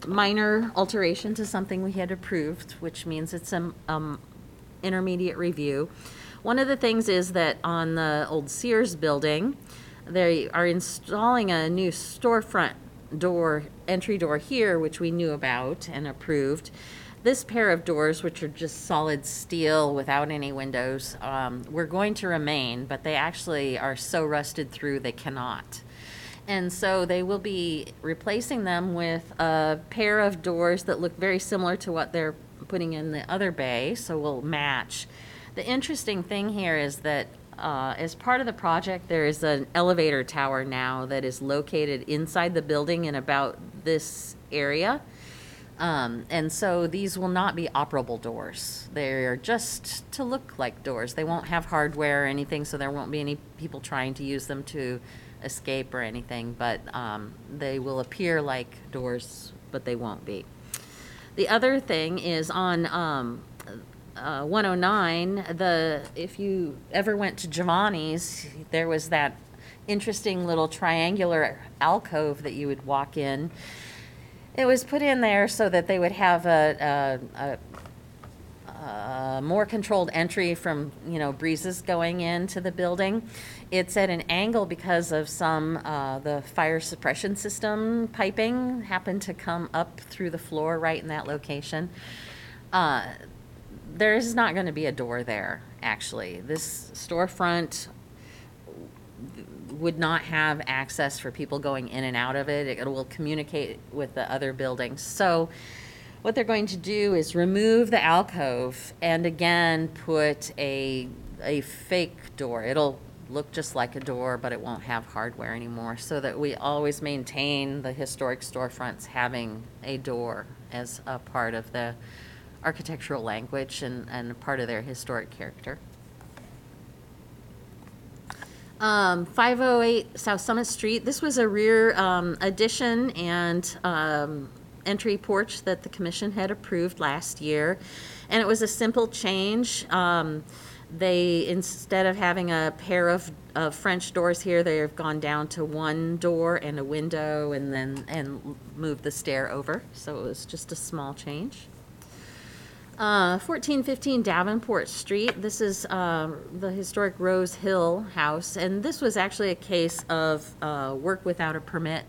minor alteration to something we had approved, which means it's an um, intermediate review. One of the things is that on the old Sears building, they are installing a new storefront door, entry door here, which we knew about and approved. This pair of doors, which are just solid steel without any windows, um, were going to remain, but they actually are so rusted through they cannot. And so they will be replacing them with a pair of doors that look very similar to what they're putting in the other bay, so will match. The interesting thing here is that uh, as part of the project, there is an elevator tower now that is located inside the building in about this area. Um, and so these will not be operable doors. They're just to look like doors. They won't have hardware or anything, so there won't be any people trying to use them to escape or anything, but um, they will appear like doors, but they won't be. The other thing is on um, uh, 109, the, if you ever went to Giovanni's, there was that interesting little triangular alcove that you would walk in. It was put in there so that they would have a, a, a, a more controlled entry from, you know, breezes going into the building. It's at an angle because of some, uh, the fire suppression system piping happened to come up through the floor right in that location. Uh, there is not going to be a door there, actually. This storefront would not have access for people going in and out of it. It will communicate with the other buildings. So what they're going to do is remove the alcove and again put a, a fake door. It'll look just like a door, but it won't have hardware anymore, so that we always maintain the historic storefronts having a door as a part of the architectural language and, and part of their historic character. Um, 508 South Summit Street, this was a rear um, addition and um, entry porch that the commission had approved last year. And it was a simple change. Um, They, instead of having a pair of, of French doors here, they have gone down to one door and a window and then, and moved the stair over. So it was just a small change. Uh, 1415 Davenport Street. This is uh, the historic Rose Hill House, and this was actually a case of uh, work without a permit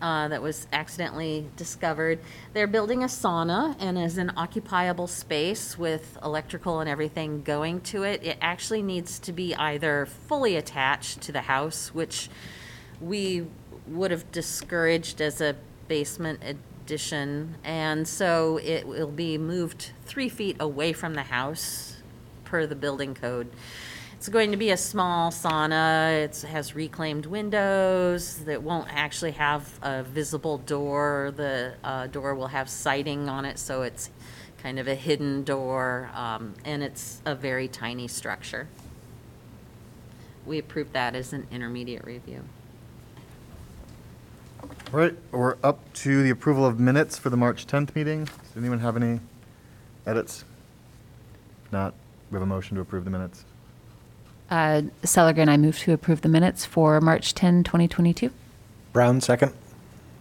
uh, that was accidentally discovered. They're building a sauna, and as an occupiable space with electrical and everything going to it, it actually needs to be either fully attached to the house, which we would have discouraged as a basement addition, and so it will be moved three feet away from the house per the building code. It's going to be a small sauna, it has reclaimed windows, that won't actually have a visible door. The uh, door will have siding on it, so it's kind of a hidden door, um, and it's a very tiny structure. We approved that as an intermediate review. All right, we're up to the approval of minutes for the March 10th meeting. Does anyone have any edits? If Not, we have a motion to approve the minutes. Uh, Sellergren, I move to approve the minutes for March 10, 2022. Brown, second.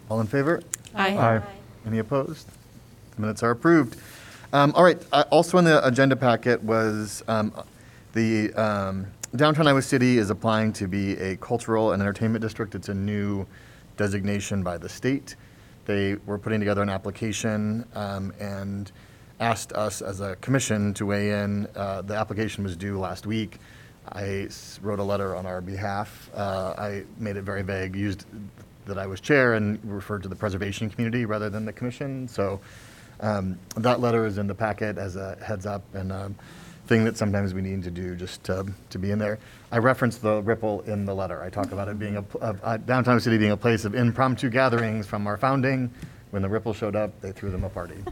All in favor? Aye. Aye. Any opposed? The minutes are approved. Um, All right, uh, also in the agenda packet was um, the um, downtown Iowa City is applying to be a cultural and entertainment district. It's a new designation by the state. They were putting together an application um, and asked us as a commission to weigh in. Uh, The application was due last week. I wrote a letter on our behalf. Uh, I made it very vague, used that I was chair and referred to the preservation community rather than the commission. So um, that letter is in the packet as a heads up and a thing that sometimes we need to do just to, to be in there. I referenced the Ripple in the letter. I talk about it being a, pl- of- uh, downtown city being a place of impromptu gatherings from our founding. When the Ripple showed up, they threw them a party. [LAUGHS]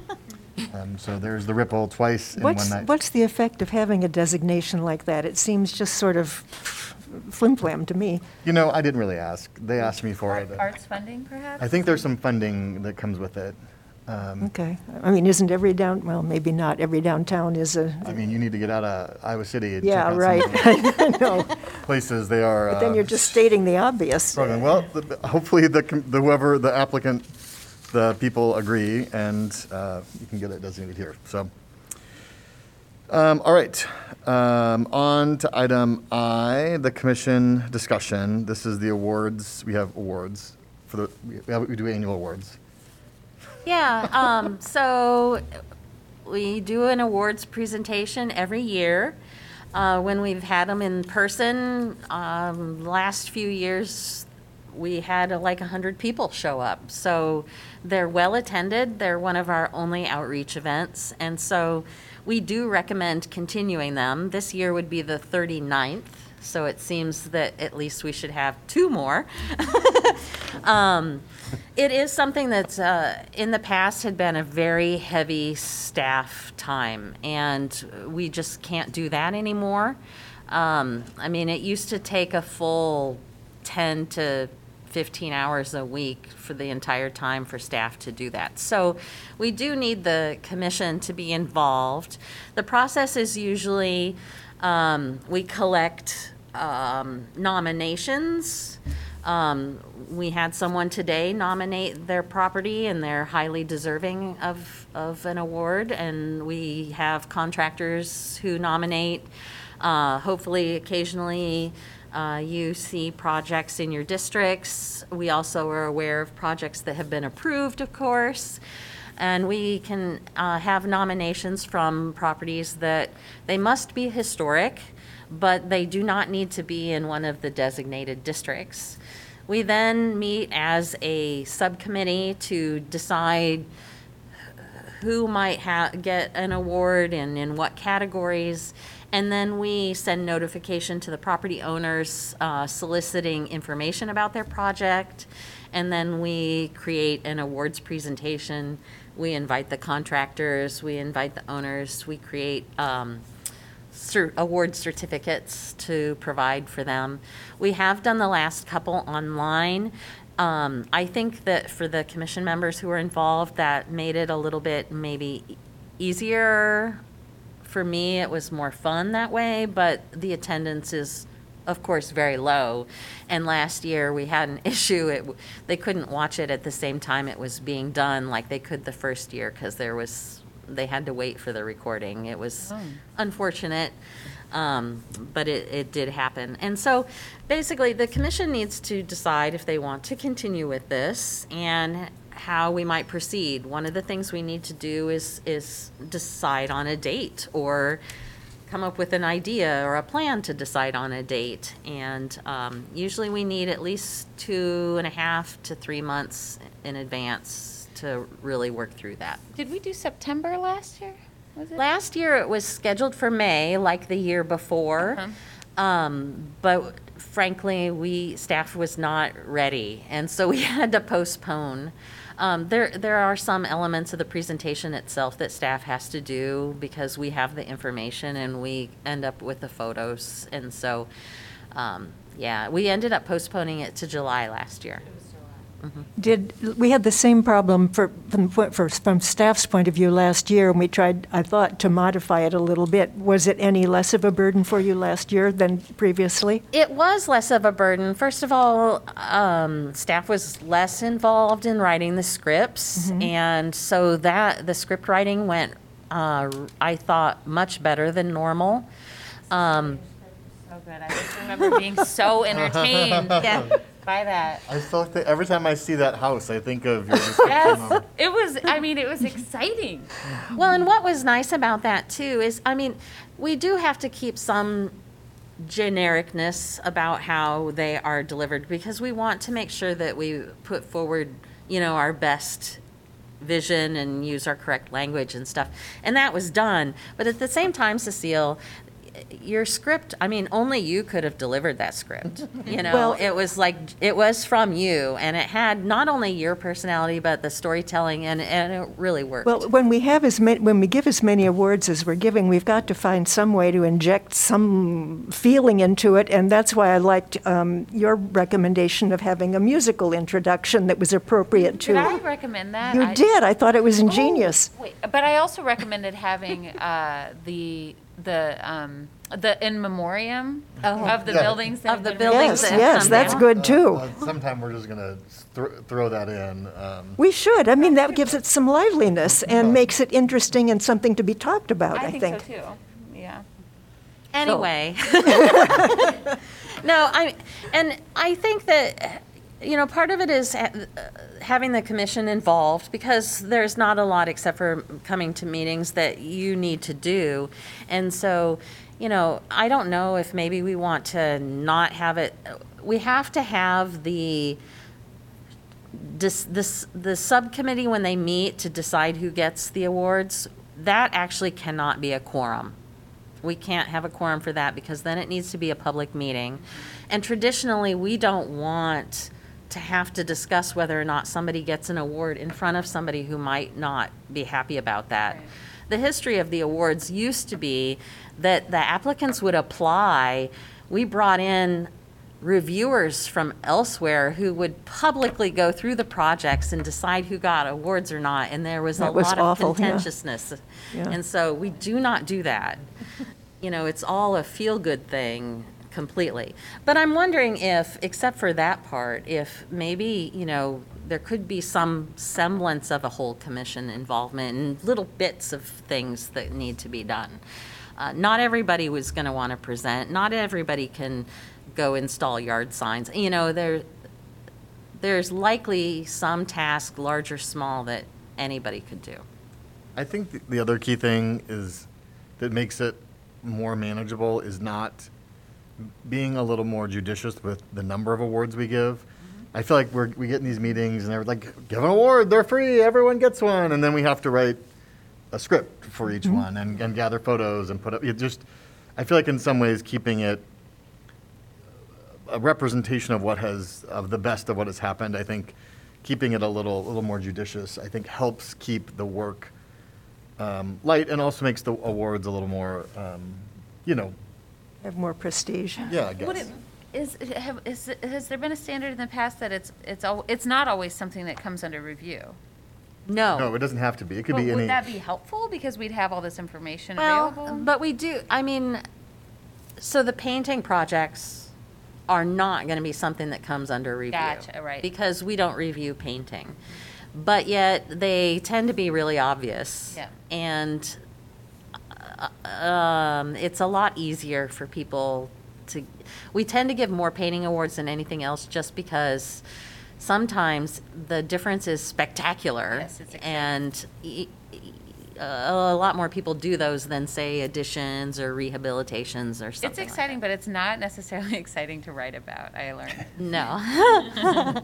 Um, So there's the Ripple twice in one What's, night. what's the effect of having a designation like that? It seems just sort of flim-flam to me. You know, I didn't really ask. They asked me for it. Arts funding, perhaps? I think there's some funding that comes with it. Um, Okay. I mean, isn't every down, well, maybe not every downtown is a, I mean, you need to get out of Iowa City. and check yeah, out some right. of [LAUGHS] the. Places they are. But then uh, you're just stating the obvious. struggling. Well, the- hopefully the, com- the whoever, the applicant, the people agree and uh, you can get it designated here, so. Um, All right, Um, on to item I, the commission discussion. This is the awards, we have awards for the, we have- we do annual awards. Yeah, um, so we do an awards presentation every year. Uh, when we've had them in person, um, last few years, we had uh, like 100 people show up. So they're well attended. They're one of our only outreach events. And so we do recommend continuing them. This year would be the 39th. So it seems that at least we should have two more. [LAUGHS] Um, It is something that's, uh, in the past, had been a very heavy staff time, and we just can't do that anymore. Um, I mean, it used to take a full 10 to 15 hours a week for the entire time for staff to do that. So we do need the commission to be involved. The process is usually, um, we collect um, nominations. Um, we had someone today nominate their property and they're highly deserving of, of an award. And we have contractors who nominate. Uh, hopefully, occasionally, uh, you see projects in your districts. We also are aware of projects that have been approved, of course. And we can uh, have nominations from properties that they must be historic, but they do not need to be in one of the designated districts. We then meet as a subcommittee to decide who might ha- get an award and in what categories. And then we send notification to the property owners uh, soliciting information about their project. And then we create an awards presentation. We invite the contractors, we invite the owners, we create um, award certificates to provide for them. We have done the last couple online. Um, I think that for the commission members who were involved, that made it a little bit maybe easier. For me, it was more fun that way, but the attendance is, of course, very low. And last year, we had an [LAUGHS] issue, it, they couldn't watch it at the same time it was being done like they could the first year, because there was, they had to wait for the recording. It was unfortunate, um, but it, it did happen. And so, basically, the commission needs to decide if they want to continue with this and how we might proceed. One of the things we need to do is, is decide on a date or come up with an idea or a plan to decide on a date. And um, usually we need at least two and a half to three months in advance to really work through that. Did we do September last year? Was it? Last year, it was scheduled for May, like the year before. Uh-huh. Um, But frankly, we, staff was not ready, and so we [LAUGHS] had to postpone. Um, There, there are some elements of the presentation itself that staff has to do because we have the information and we end up with the photos. And so, um, yeah, we ended up postponing it to July last year. Did, we had the same problem for, from, for- from staff's point of view last year, and we tried, I thought, to modify it a little bit. Was it any less of a burden for you last year than previously? It was less of a burden. First of all, um, staff was less involved in writing the scripts, and so that the script writing went, uh, I thought, much better than normal. Um, [LAUGHS] So good. I just remember being so [LAUGHS] entertained by that. I still think, every time I see that house, I think of your [LAUGHS] description Yes, of it was. I mean, it was exciting. Well, and what was nice about that too is, I mean, we do have to keep some genericness about how they are delivered because we want to make sure that we put forward, you know, our best vision and use our correct language and stuff. And that was done. But at the same time, Cecile, your script, I mean, only you could have delivered that script. [LAUGHS] You know, Well- it was like, it was from you and it had not only your personality, but the storytelling and, and it really worked. Well, when we have as many, when we give as many awards as we're giving, we've got to find some way to inject some feeling into it, and that's why I liked um, your recommendation of having a musical introduction that was appropriate Did I to. recommend that? You I- did. I thought it was ingenious. Oh, wait, but I also recommended having uh, the the um, the in memoriam of the Yeah. buildings that Of the been buildings Yes, that yes, that's good too. Uh, Sometime we're just gonna thro- throw that in. um, We should. I mean, that gives it some liveliness and makes it interesting and something to be talked about, I I think so too. Yeah. Anyway. [LAUGHS] [LAUGHS] No, I, and I think that, you know, part of it is uh, having the commission involved because there's not a lot except for coming to meetings that you need to do. And so, you know, I don't know if maybe we want to not have it, we have to have the, this, the subcommittee, when they meet to decide who gets the awards, that actually cannot be a quorum. We can't have a quorum for that because then it needs to be a public meeting. And traditionally, we don't want to have to discuss whether or not somebody gets an award in front of somebody who might not be happy about that. The history of the awards used to be that the applicants would apply. We brought in reviewers from elsewhere who would publicly go through the projects and decide who got awards or not, and there was a That was lot of awful, yeah. contentiousness. Yeah. And so we do not do that. You know, it's all a feel-good thing completely. But I'm wondering if, except for that part, if maybe, you know, there could be some semblance of a whole commission involvement and little bits of things that need to be done. Uh, Not everybody was going to want to present, not everybody can go install yard signs. You know, there, there's likely some task, large or small, that anybody could do. I think the other key thing is, that makes it more manageable is not being a little more judicious with the number of awards we give. I feel like we're, we get in these meetings and they're like, give an award, they're free, everyone gets one, and then we have to write a script for each one and, and gather photos and put up, it just, I feel like in some ways keeping it a representation of what has, of the best of what has happened, I think keeping it a little, a little more judicious, I think helps keep the work um, light and also makes the awards a little more, um, you know, Have more prestige. yeah, I Would guess. it, is, have, is, has there been a standard in the past that it's, it's, al- it's not always something that comes under review? No, No, it doesn't have to be. It could But be any. would that be helpful? Because we'd have all this information Well, available? but we do, I mean, so the painting projects are not going to be something that comes under review. Gotcha, right. Because we don't review painting. But yet, they tend to be really obvious. Yeah. And um, it's a lot easier for people to, we tend to give more painting awards than anything else just because sometimes the difference is spectacular. Yes, it's exciting. And y- y- a lot more people do those than, say, additions or rehabilitations or something It's exciting, but it's not necessarily [LAUGHS] exciting to write about, I learned. No. [LAUGHS]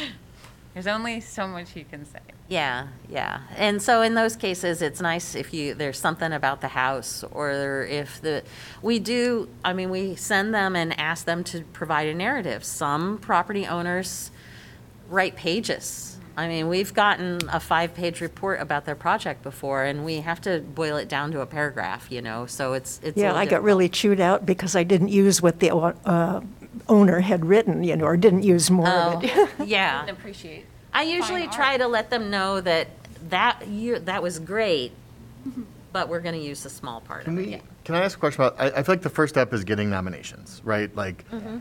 [LAUGHS] There's only so much you can say. Yeah, yeah. And so in those cases, it's nice if you, there's something about the house or if the, we do, I mean, we send them and ask them to provide a narrative. Some property owners write pages. I mean, we've gotten a five-page report about their project before and we have to boil it down to a paragraph, you know, so it's, it's Yeah, I got really chewed out because I didn't use what the uh, owner had written, you know, or didn't use more of it. Oh, [LAUGHS] yeah. appreciate. I usually try to let them know that that you, that was great, but we're going to use a small part Can of we, it. can I ask a question about, I, I feel like the first step is getting nominations, right? Like, Mm-hmm.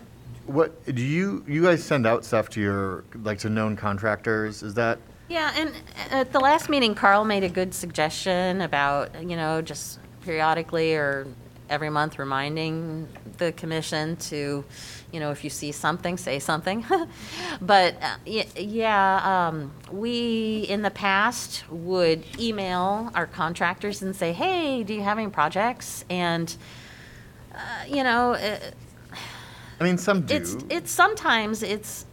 what, do you, you guys send out stuff to your, like, to known contractors? Is that, Yeah, and at the last meeting, Carl made a good suggestion about, you know, just periodically or every month reminding the commission to, you know, if you see something, say something. [LAUGHS] But, uh, y- yeah, um, we, in the past, would email our contractors and say, hey, do you have any projects? And, uh, you know, uh, I mean, some do. it's, it's sometimes it's,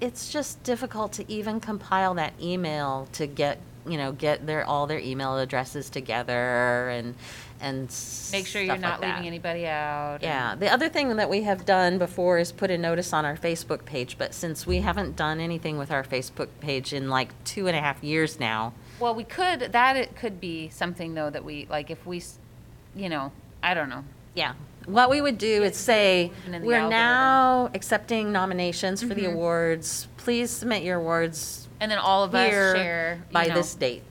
it's just difficult to even compile that email to get, you know, get their, all their email addresses together and, and Make sure you're not like leaving anybody out. Yeah, the other thing that we have done before is put a notice on our Facebook page, but since we haven't done anything with our Facebook page in like two and a half years now, Well, we could, that it could be something though that we, like if we, s- you know, I don't know. Yeah. What we would do is say, we're algorithm." now accepting nominations for the mm-hmm. awards. Please submit your awards And then all of us here share, you by know. this date.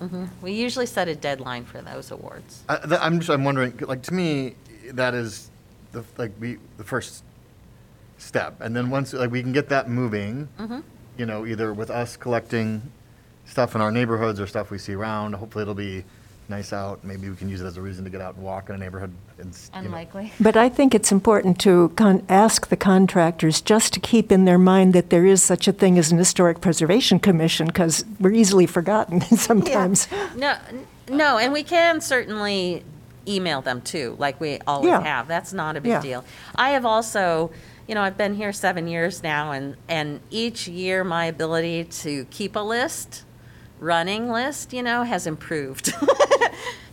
Mhm. We usually set a deadline for those awards. I, th- I'm just, I'm wondering, like, to me, that is the, like, we, the first step. And then once, like, we can get that moving, Mm-hmm. you know, either with us collecting stuff in our neighborhoods or stuff we see around. Hopefully it'll be nice out. Maybe we can use it as a reason to get out and walk in a neighborhood. and s- you know. Unlikely. But I think it's important to con- ask the contractors just to keep in their mind that there is such a thing as an Historic Preservation Commission, because we're easily forgotten [LAUGHS] sometimes. No, n- no, and we can certainly email them too, like we always Yeah. have. That's not a big Yeah. deal. I have also, you know, I've been here seven years now, and, and each year my ability to keep a list, running list, you know, has improved. [LAUGHS]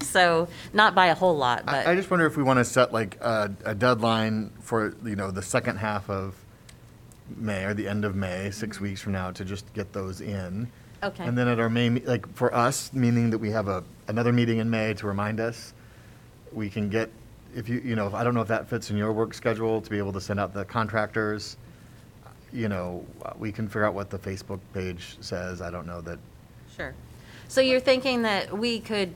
So, not by a whole lot, I, I just wonder if we want to set like a, a deadline for, you know, the second half of May or the end of May, six mm-hmm. weeks from now, to just get those in. Okay. And then at our May, me- like, for us, meaning that we have a, another meeting in May to remind us, we can get, if you, you know, I don't know if that fits in your work schedule, to be able to send out the contractors. You know, we can figure out what the Facebook page says. I don't know that, sure. So you're thinking that we could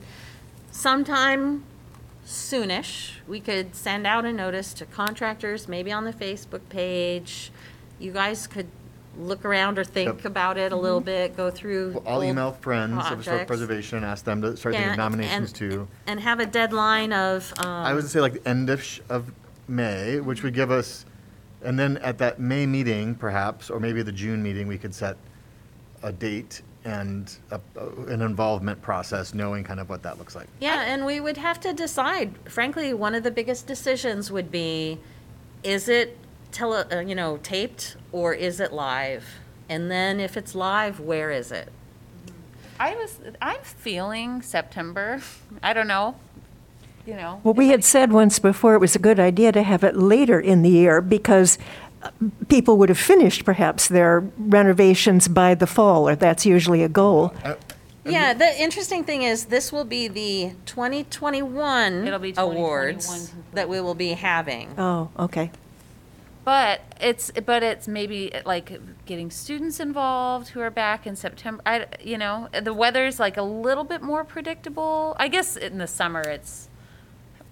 sometime soonish, we could send out a notice to contractors, maybe on the Facebook page. You guys could look around or think Yep. about it a little bit, go through. Well, I'll old email friends of Historic projects. Preservation, and ask them to start thinking Yeah, of nominations too. And have a deadline of, I would um, say like the end of, sh- of May, which would give us, and then at that May meeting perhaps, or maybe the June meeting, we could set a date and a, an involvement process, knowing kind of what that looks like. yeah, and we would have to decide. Frankly, one of the biggest decisions would be, is it tele, uh, you know, taped or is it live? And then if it's live, where is it? I was, I'm feeling September. I don't know, you know. Well, we had said once before it was a good idea to have it later in the year because people would have finished perhaps their renovations by the fall, or that's usually a goal. Uh, yeah, the interesting thing is, this will be the 2021 It'll be 2021 awards complete. that we will be having. Oh, okay. But it's, but it's maybe like getting students involved who are back in September. I, you know, the weather's like a little bit more predictable. I guess in the summer it's,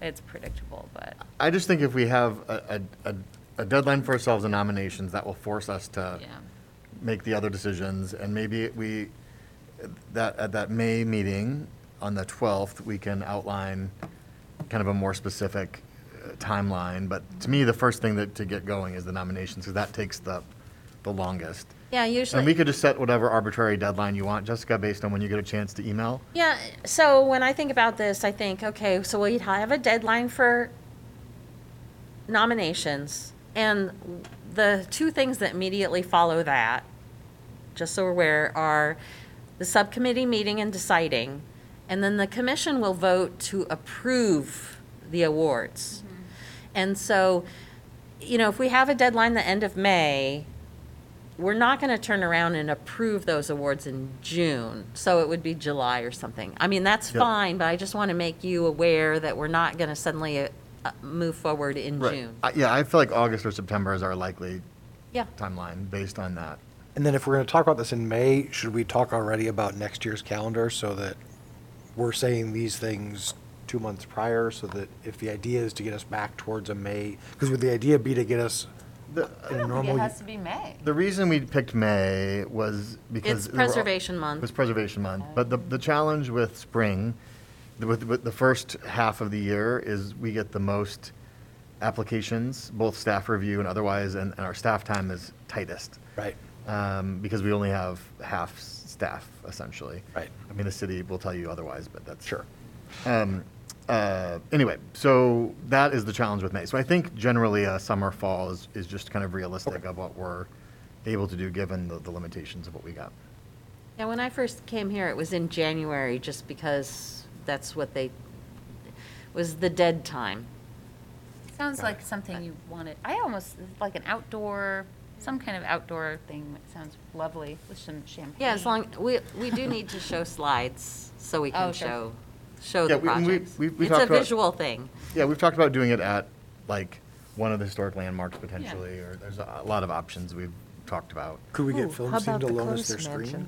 it's predictable, but. I just think if we have a, a, a- a deadline for ourselves in nominations, that will force us to Yeah. make the other decisions, and maybe we, that, at that May meeting on the 12th, we can outline kind of a more specific uh, timeline, but to me, the first thing that, to get going is the nominations, because that takes the, the longest. Yeah, usually And we usually, could just set whatever arbitrary deadline you want, Jessica, based on when you get a chance to email. yeah, so when I think about this, I think, okay, so we have a deadline for nominations, and the two things that immediately follow that, just so we're aware, are the subcommittee meeting and deciding, and then the commission will vote to approve the awards. And so, you know, if we have a deadline the end of May, we're not going to turn around and approve those awards in June. So it would be July or something. I mean, that's Yep. fine, but I just want to make you aware that we're not going to suddenly uh, uh, move forward in Right. June. I- Yeah, I feel like August or September is our likely Yeah. timeline based on that. And then if we're going to talk about this in May, should we talk already about next year's calendar so that we're saying these things two months prior so that if the idea is to get us back towards a May, because would the idea be to get us The- in a normal? has to be May. The reason we picked May was because. It's there were- Preservation Month. It was Preservation Month. But the, the challenge with spring, the- with, with the first half of the year is we get the most applications, both staff review and otherwise, and, and our staff time is tightest. Right. Um, because we only have half s- staff essentially. Right. I mean, the city will tell you otherwise, but that's. Sure. Um, uh, anyway, so that is the challenge with May. So I think generally a summer, fall is, is just kind of realistic of what we're able to do, given the, the limitations of what we got. Yeah, when I first came here, it was in January, just because that's what they, was the dead time. Sounds like something you wanted. I almost like an outdoor, some kind of outdoor thing. That sounds lovely with some champagne. Yeah, as long, we, we do need to show slides, so we Oh, can sure. show, show Yeah, the we- we- projects. we- we It's a about- visual thing. Yeah, we've talked about doing it at like one of the historic landmarks potentially, or there's a, a lot of options we've talked about. Could we Ooh, get film how team about to the loan us closed their screen?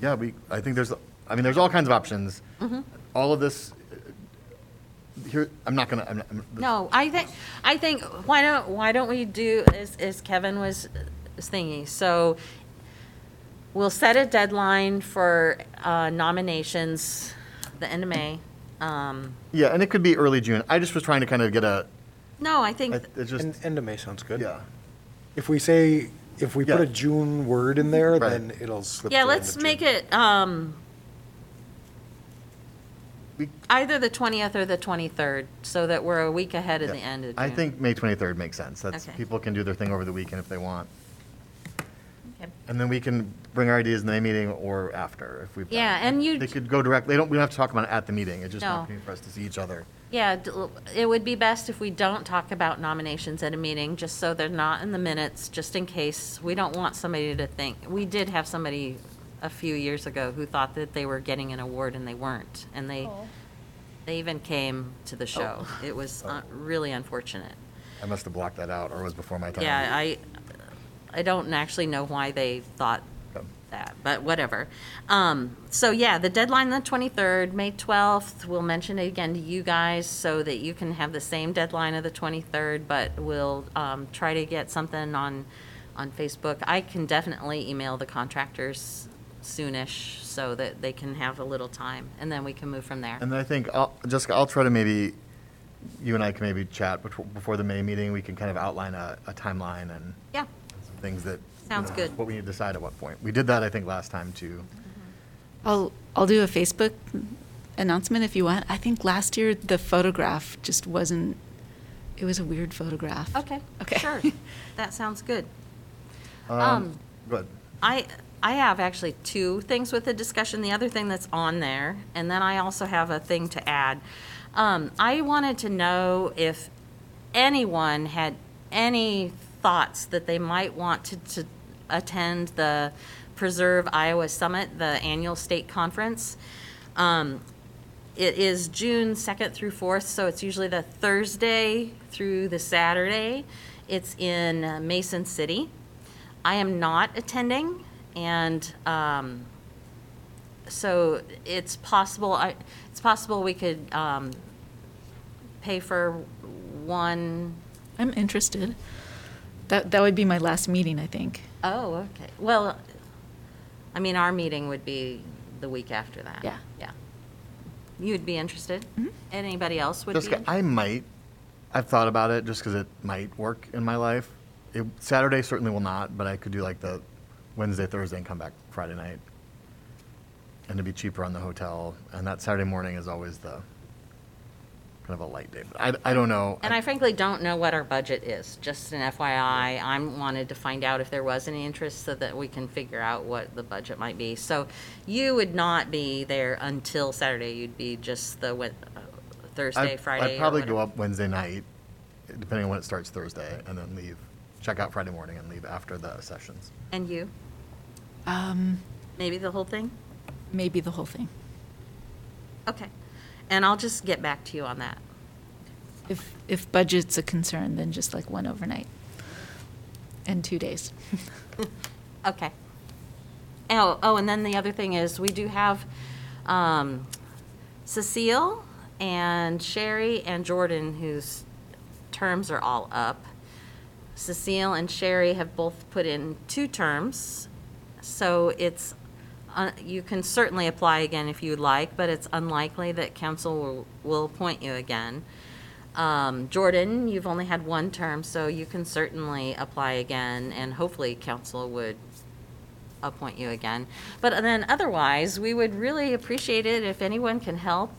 Yeah, we, I think there's, I mean, there's all kinds of options. Mm-hmm. All of this, uh, here, I'm not gonna, I'm, not- I'm. No, I think, I think, why don't, why don't we do, as, as Kevin was was thinking, so we'll set a deadline for uh, nominations, the end of May. Um, Yeah, and it could be early June. I just was trying to kind of get a, No, I think, I- it's just, End end of May sounds good. yeah. If we say, if we put Yeah. a June word in there, Right. then it'll slip. yeah, the end let's of make it um, We- either the 20th or the 23rd, so that we're a week ahead of the end of June. I think May 23rd makes sense. That's, Okay. people can do their thing over the weekend if they want. Okay. And then we can bring our ideas in the May meeting or after if we've. done Yeah, it. and you- They could go directly, they don't, we don't have to talk about it at the meeting. It's just an No. opportunity for us to see each other. Yeah, d- it would be best if we don't talk about nominations at a meeting, just so they're not in the minutes, just in case. We don't want somebody to think, we did have somebody a few years ago who thought that they were getting an award and they weren't. And they, they even came to the show. It was uh, really unfortunate. I must have blocked that out or it was before my time. Yeah, I, I don't actually know why they thought Okay. that, but whatever. Um, so yeah, the deadline the twenty-third, May twelfth, we'll mention it again to you guys so that you can have the same deadline of the twenty-third, but we'll, um, try to get something on, on Facebook. I can definitely email the contractors soonish so that they can have a little time, and then we can move from there. And I think, I'll- Jessica, I'll try to maybe, you and I can maybe chat befo- before the May meeting. We can kind of outline a, a timeline and Yeah, some things that. you Sounds know, good. What we need to decide at what point. We did that, I think, last time too. I'll, I'll do a Facebook announcement if you want. I think last year the photograph just wasn't, it was a weird photograph. okay, Okay. sure, [LAUGHS] that sounds good. Um, Um, Good. I, I have actually two things with the discussion. The other thing that's on there, and then I also have a thing to add. Um, I wanted to know if anyone had any thoughts that they might want to, to attend the Preserve Iowa Summit, the annual state conference. Um, it is June 2nd through 4th, so it's usually the Thursday through the Saturday. It's in uh, Mason City. I am not attending, and um, so it's possible, I, it's possible we could um, pay for one, I'm interested. That, that would be my last meeting, I think. oh, okay. Well, I mean, our meeting would be the week after that. Yeah. Yeah. You'd be interested? Anybody else would be? Jessica, interested? I might, I've thought about it just because it might work in my life. It, Saturday certainly will not, but I could do like the Wednesday, Thursday and come back Friday night. And it'd be cheaper on the hotel. And that Saturday morning is always the kind of a light day. But I, I don't know. And I frankly don't know what our budget is, just an FYI. I wanted to find out if there was any interest so that we can figure out what the budget might be. So you would not be there until Saturday, you'd be just the Wed- uh, Thursday, I'd- Friday? I'd or probably go whatever. up Wednesday night, depending on when it starts Thursday, and then leave, check out Friday morning and leave after the sessions. And you? Um, Maybe the whole thing? maybe the whole thing. Okay. And I'll just get back to you on that. If, if budget's a concern, then just like one overnight and two days. [LAUGHS] Okay. Oh, oh, and then the other thing is, we do have um, Cecile and Sherry and Jordan, whose terms are all up. Cecile and Sherry have both put in two terms, so it's, uh, you can certainly apply again if you'd like, but it's unlikely that council will, will appoint you again. Um, Jordan, you've only had one term, so you can certainly apply again, and hopefully council would appoint you again. But then otherwise, we would really appreciate it if anyone can help.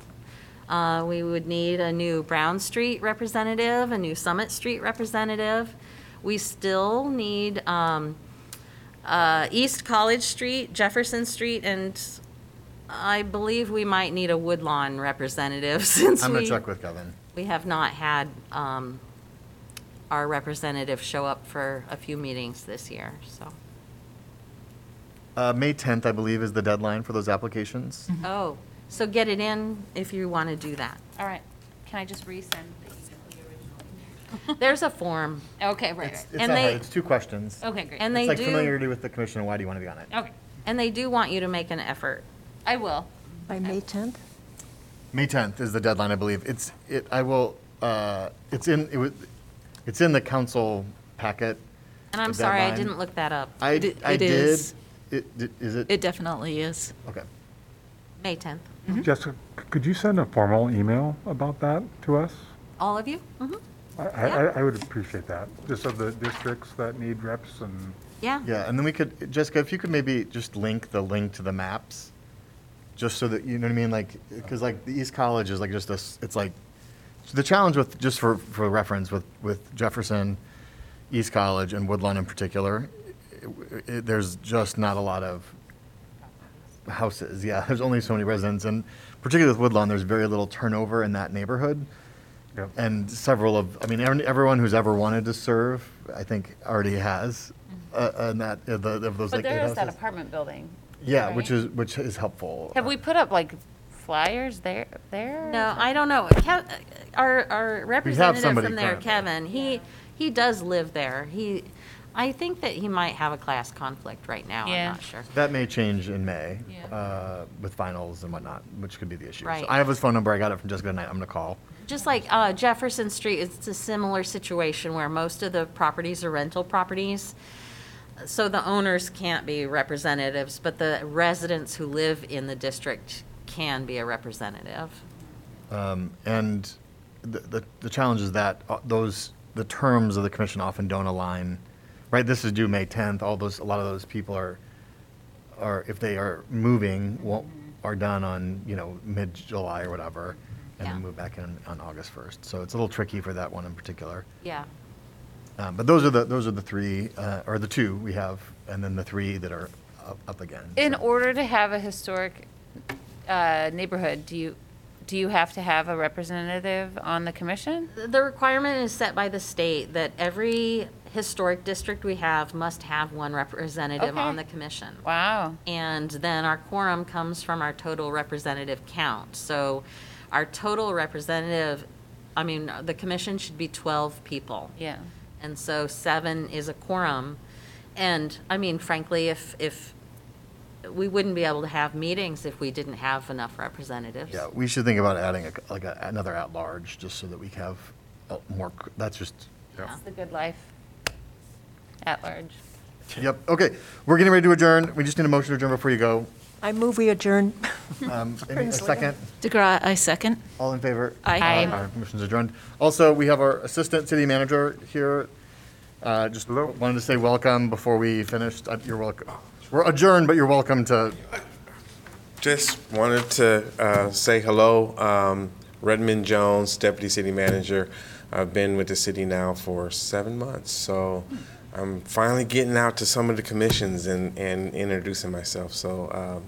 Uh, we would need a new Brown Street representative, a new Summit Street representative. We still need, um, uh, East College Street, Jefferson Street, and I believe we might need a Woodlawn representative [LAUGHS] since I'm gonna we- check with Kevin. we have not had um, our representative show up for a few meetings this year, so. Uh, May 10th, I believe, is the deadline for those applications. Oh, so get it in if you want to do that. All right. Can I just resend the email original? [LAUGHS] There's a form. Okay, right, It's, right. it's And not hard. they- It's two questions. Okay, great. And It's they like do, familiarity with the commission and why do you want to be on it? Okay, and they do want you to make an effort. I will. By May 10th? May 10th is the deadline, I believe. It's, it, I will, uh, it's in, it was, it's in the council packet. And I'm The sorry, I deadline. didn't look that up. I, It- I it did. is. It, di- is it? It definitely is. Okay. May 10th. Jessica, c- could you send a formal email about that to us? All of you? Mhm. I, I, I- I would appreciate that, just of the districts that need reps and, Yeah. Yeah, and then we could, Jessica, if you could maybe just link the link to the maps, just so that, you know what I mean, like, because like the East College is like just this, it's like, so the challenge with, just for, for reference, with, with Jefferson, East College, and Woodlawn in particular, it- it- there's just not a lot of houses, yeah, [LAUGHS] there's only so many residents, and particularly with Woodlawn, there's very little turnover in that neighborhood. Yep. And several of, I mean, every- everyone who's ever wanted to serve, I think, already has, uh, and that, uh, the, of those But like eight there is that houses. apartment building. Yeah, which right? is, which is helpful. Have we put up like flyers there, there? No, I don't know. Kev- Our, our representative somebody from there, currently. Kevin, he, he does live there. He, I think that he might have a class conflict right now. I'm Yeah. not sure. That may change in May, Yeah. uh, with finals and whatnot, which could be the issue. So Right. I have his phone number, I got it from Jessica tonight, I'm gonna call. Just like uh, Jefferson Street, it's a similar situation where most of the properties are rental properties. So the owners can't be representatives, but the residents who live in the district can be a representative. Um, and the, the, the challenge is that uh, those, the terms of the commission often don't align. Right, this is due May tenth, all those, a lot of those people are, are, if they are moving, won't, are done on, you know, mid-July or whatever, and Yeah. then move back in on August first. So it's a little tricky for that one in particular. Yeah. Um, but those are the, those are the three, uh, or the two we have, and then the three that are up, up again. In So- order to have a historic uh, neighborhood, do you, do you have to have a representative on the commission? The requirement is set by the state that every historic district we have must have one representative Okay. on the commission. Wow. And then our quorum comes from our total representative count. So our total representative, I mean, the commission should be 12 people. Yeah. And so seven is a quorum. And, I mean, frankly, if, if, we wouldn't be able to have meetings if we didn't have enough representatives. Yeah, we should think about adding a, like a, another at-large, just so that we have uh, more, c- that's just, It's the good life at large. yep, okay. We're getting ready to adjourn. We just need a motion to adjourn before you go. I move we adjourn. Um, [LAUGHS] any- a second? DeGraw, I second. All in favor? Aye. Aye. Our motion's adjourned. Also, we have our assistant city manager here. Uh, just wanted to say welcome before we finished. Uh, You're welcome. We're adjourned, but you're welcome to, Just wanted to uh, say hello. Um, Redmond Jones, Deputy City Manager. I've been with the city now for seven months, so I'm finally getting out to some of the commissions and, and introducing myself. So, um,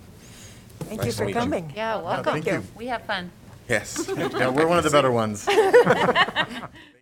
Thank you Nice to for meet you. coming. Yeah, welcome. thank you. We have fun. yes. [LAUGHS] yeah, we're one of the better ones. [LAUGHS]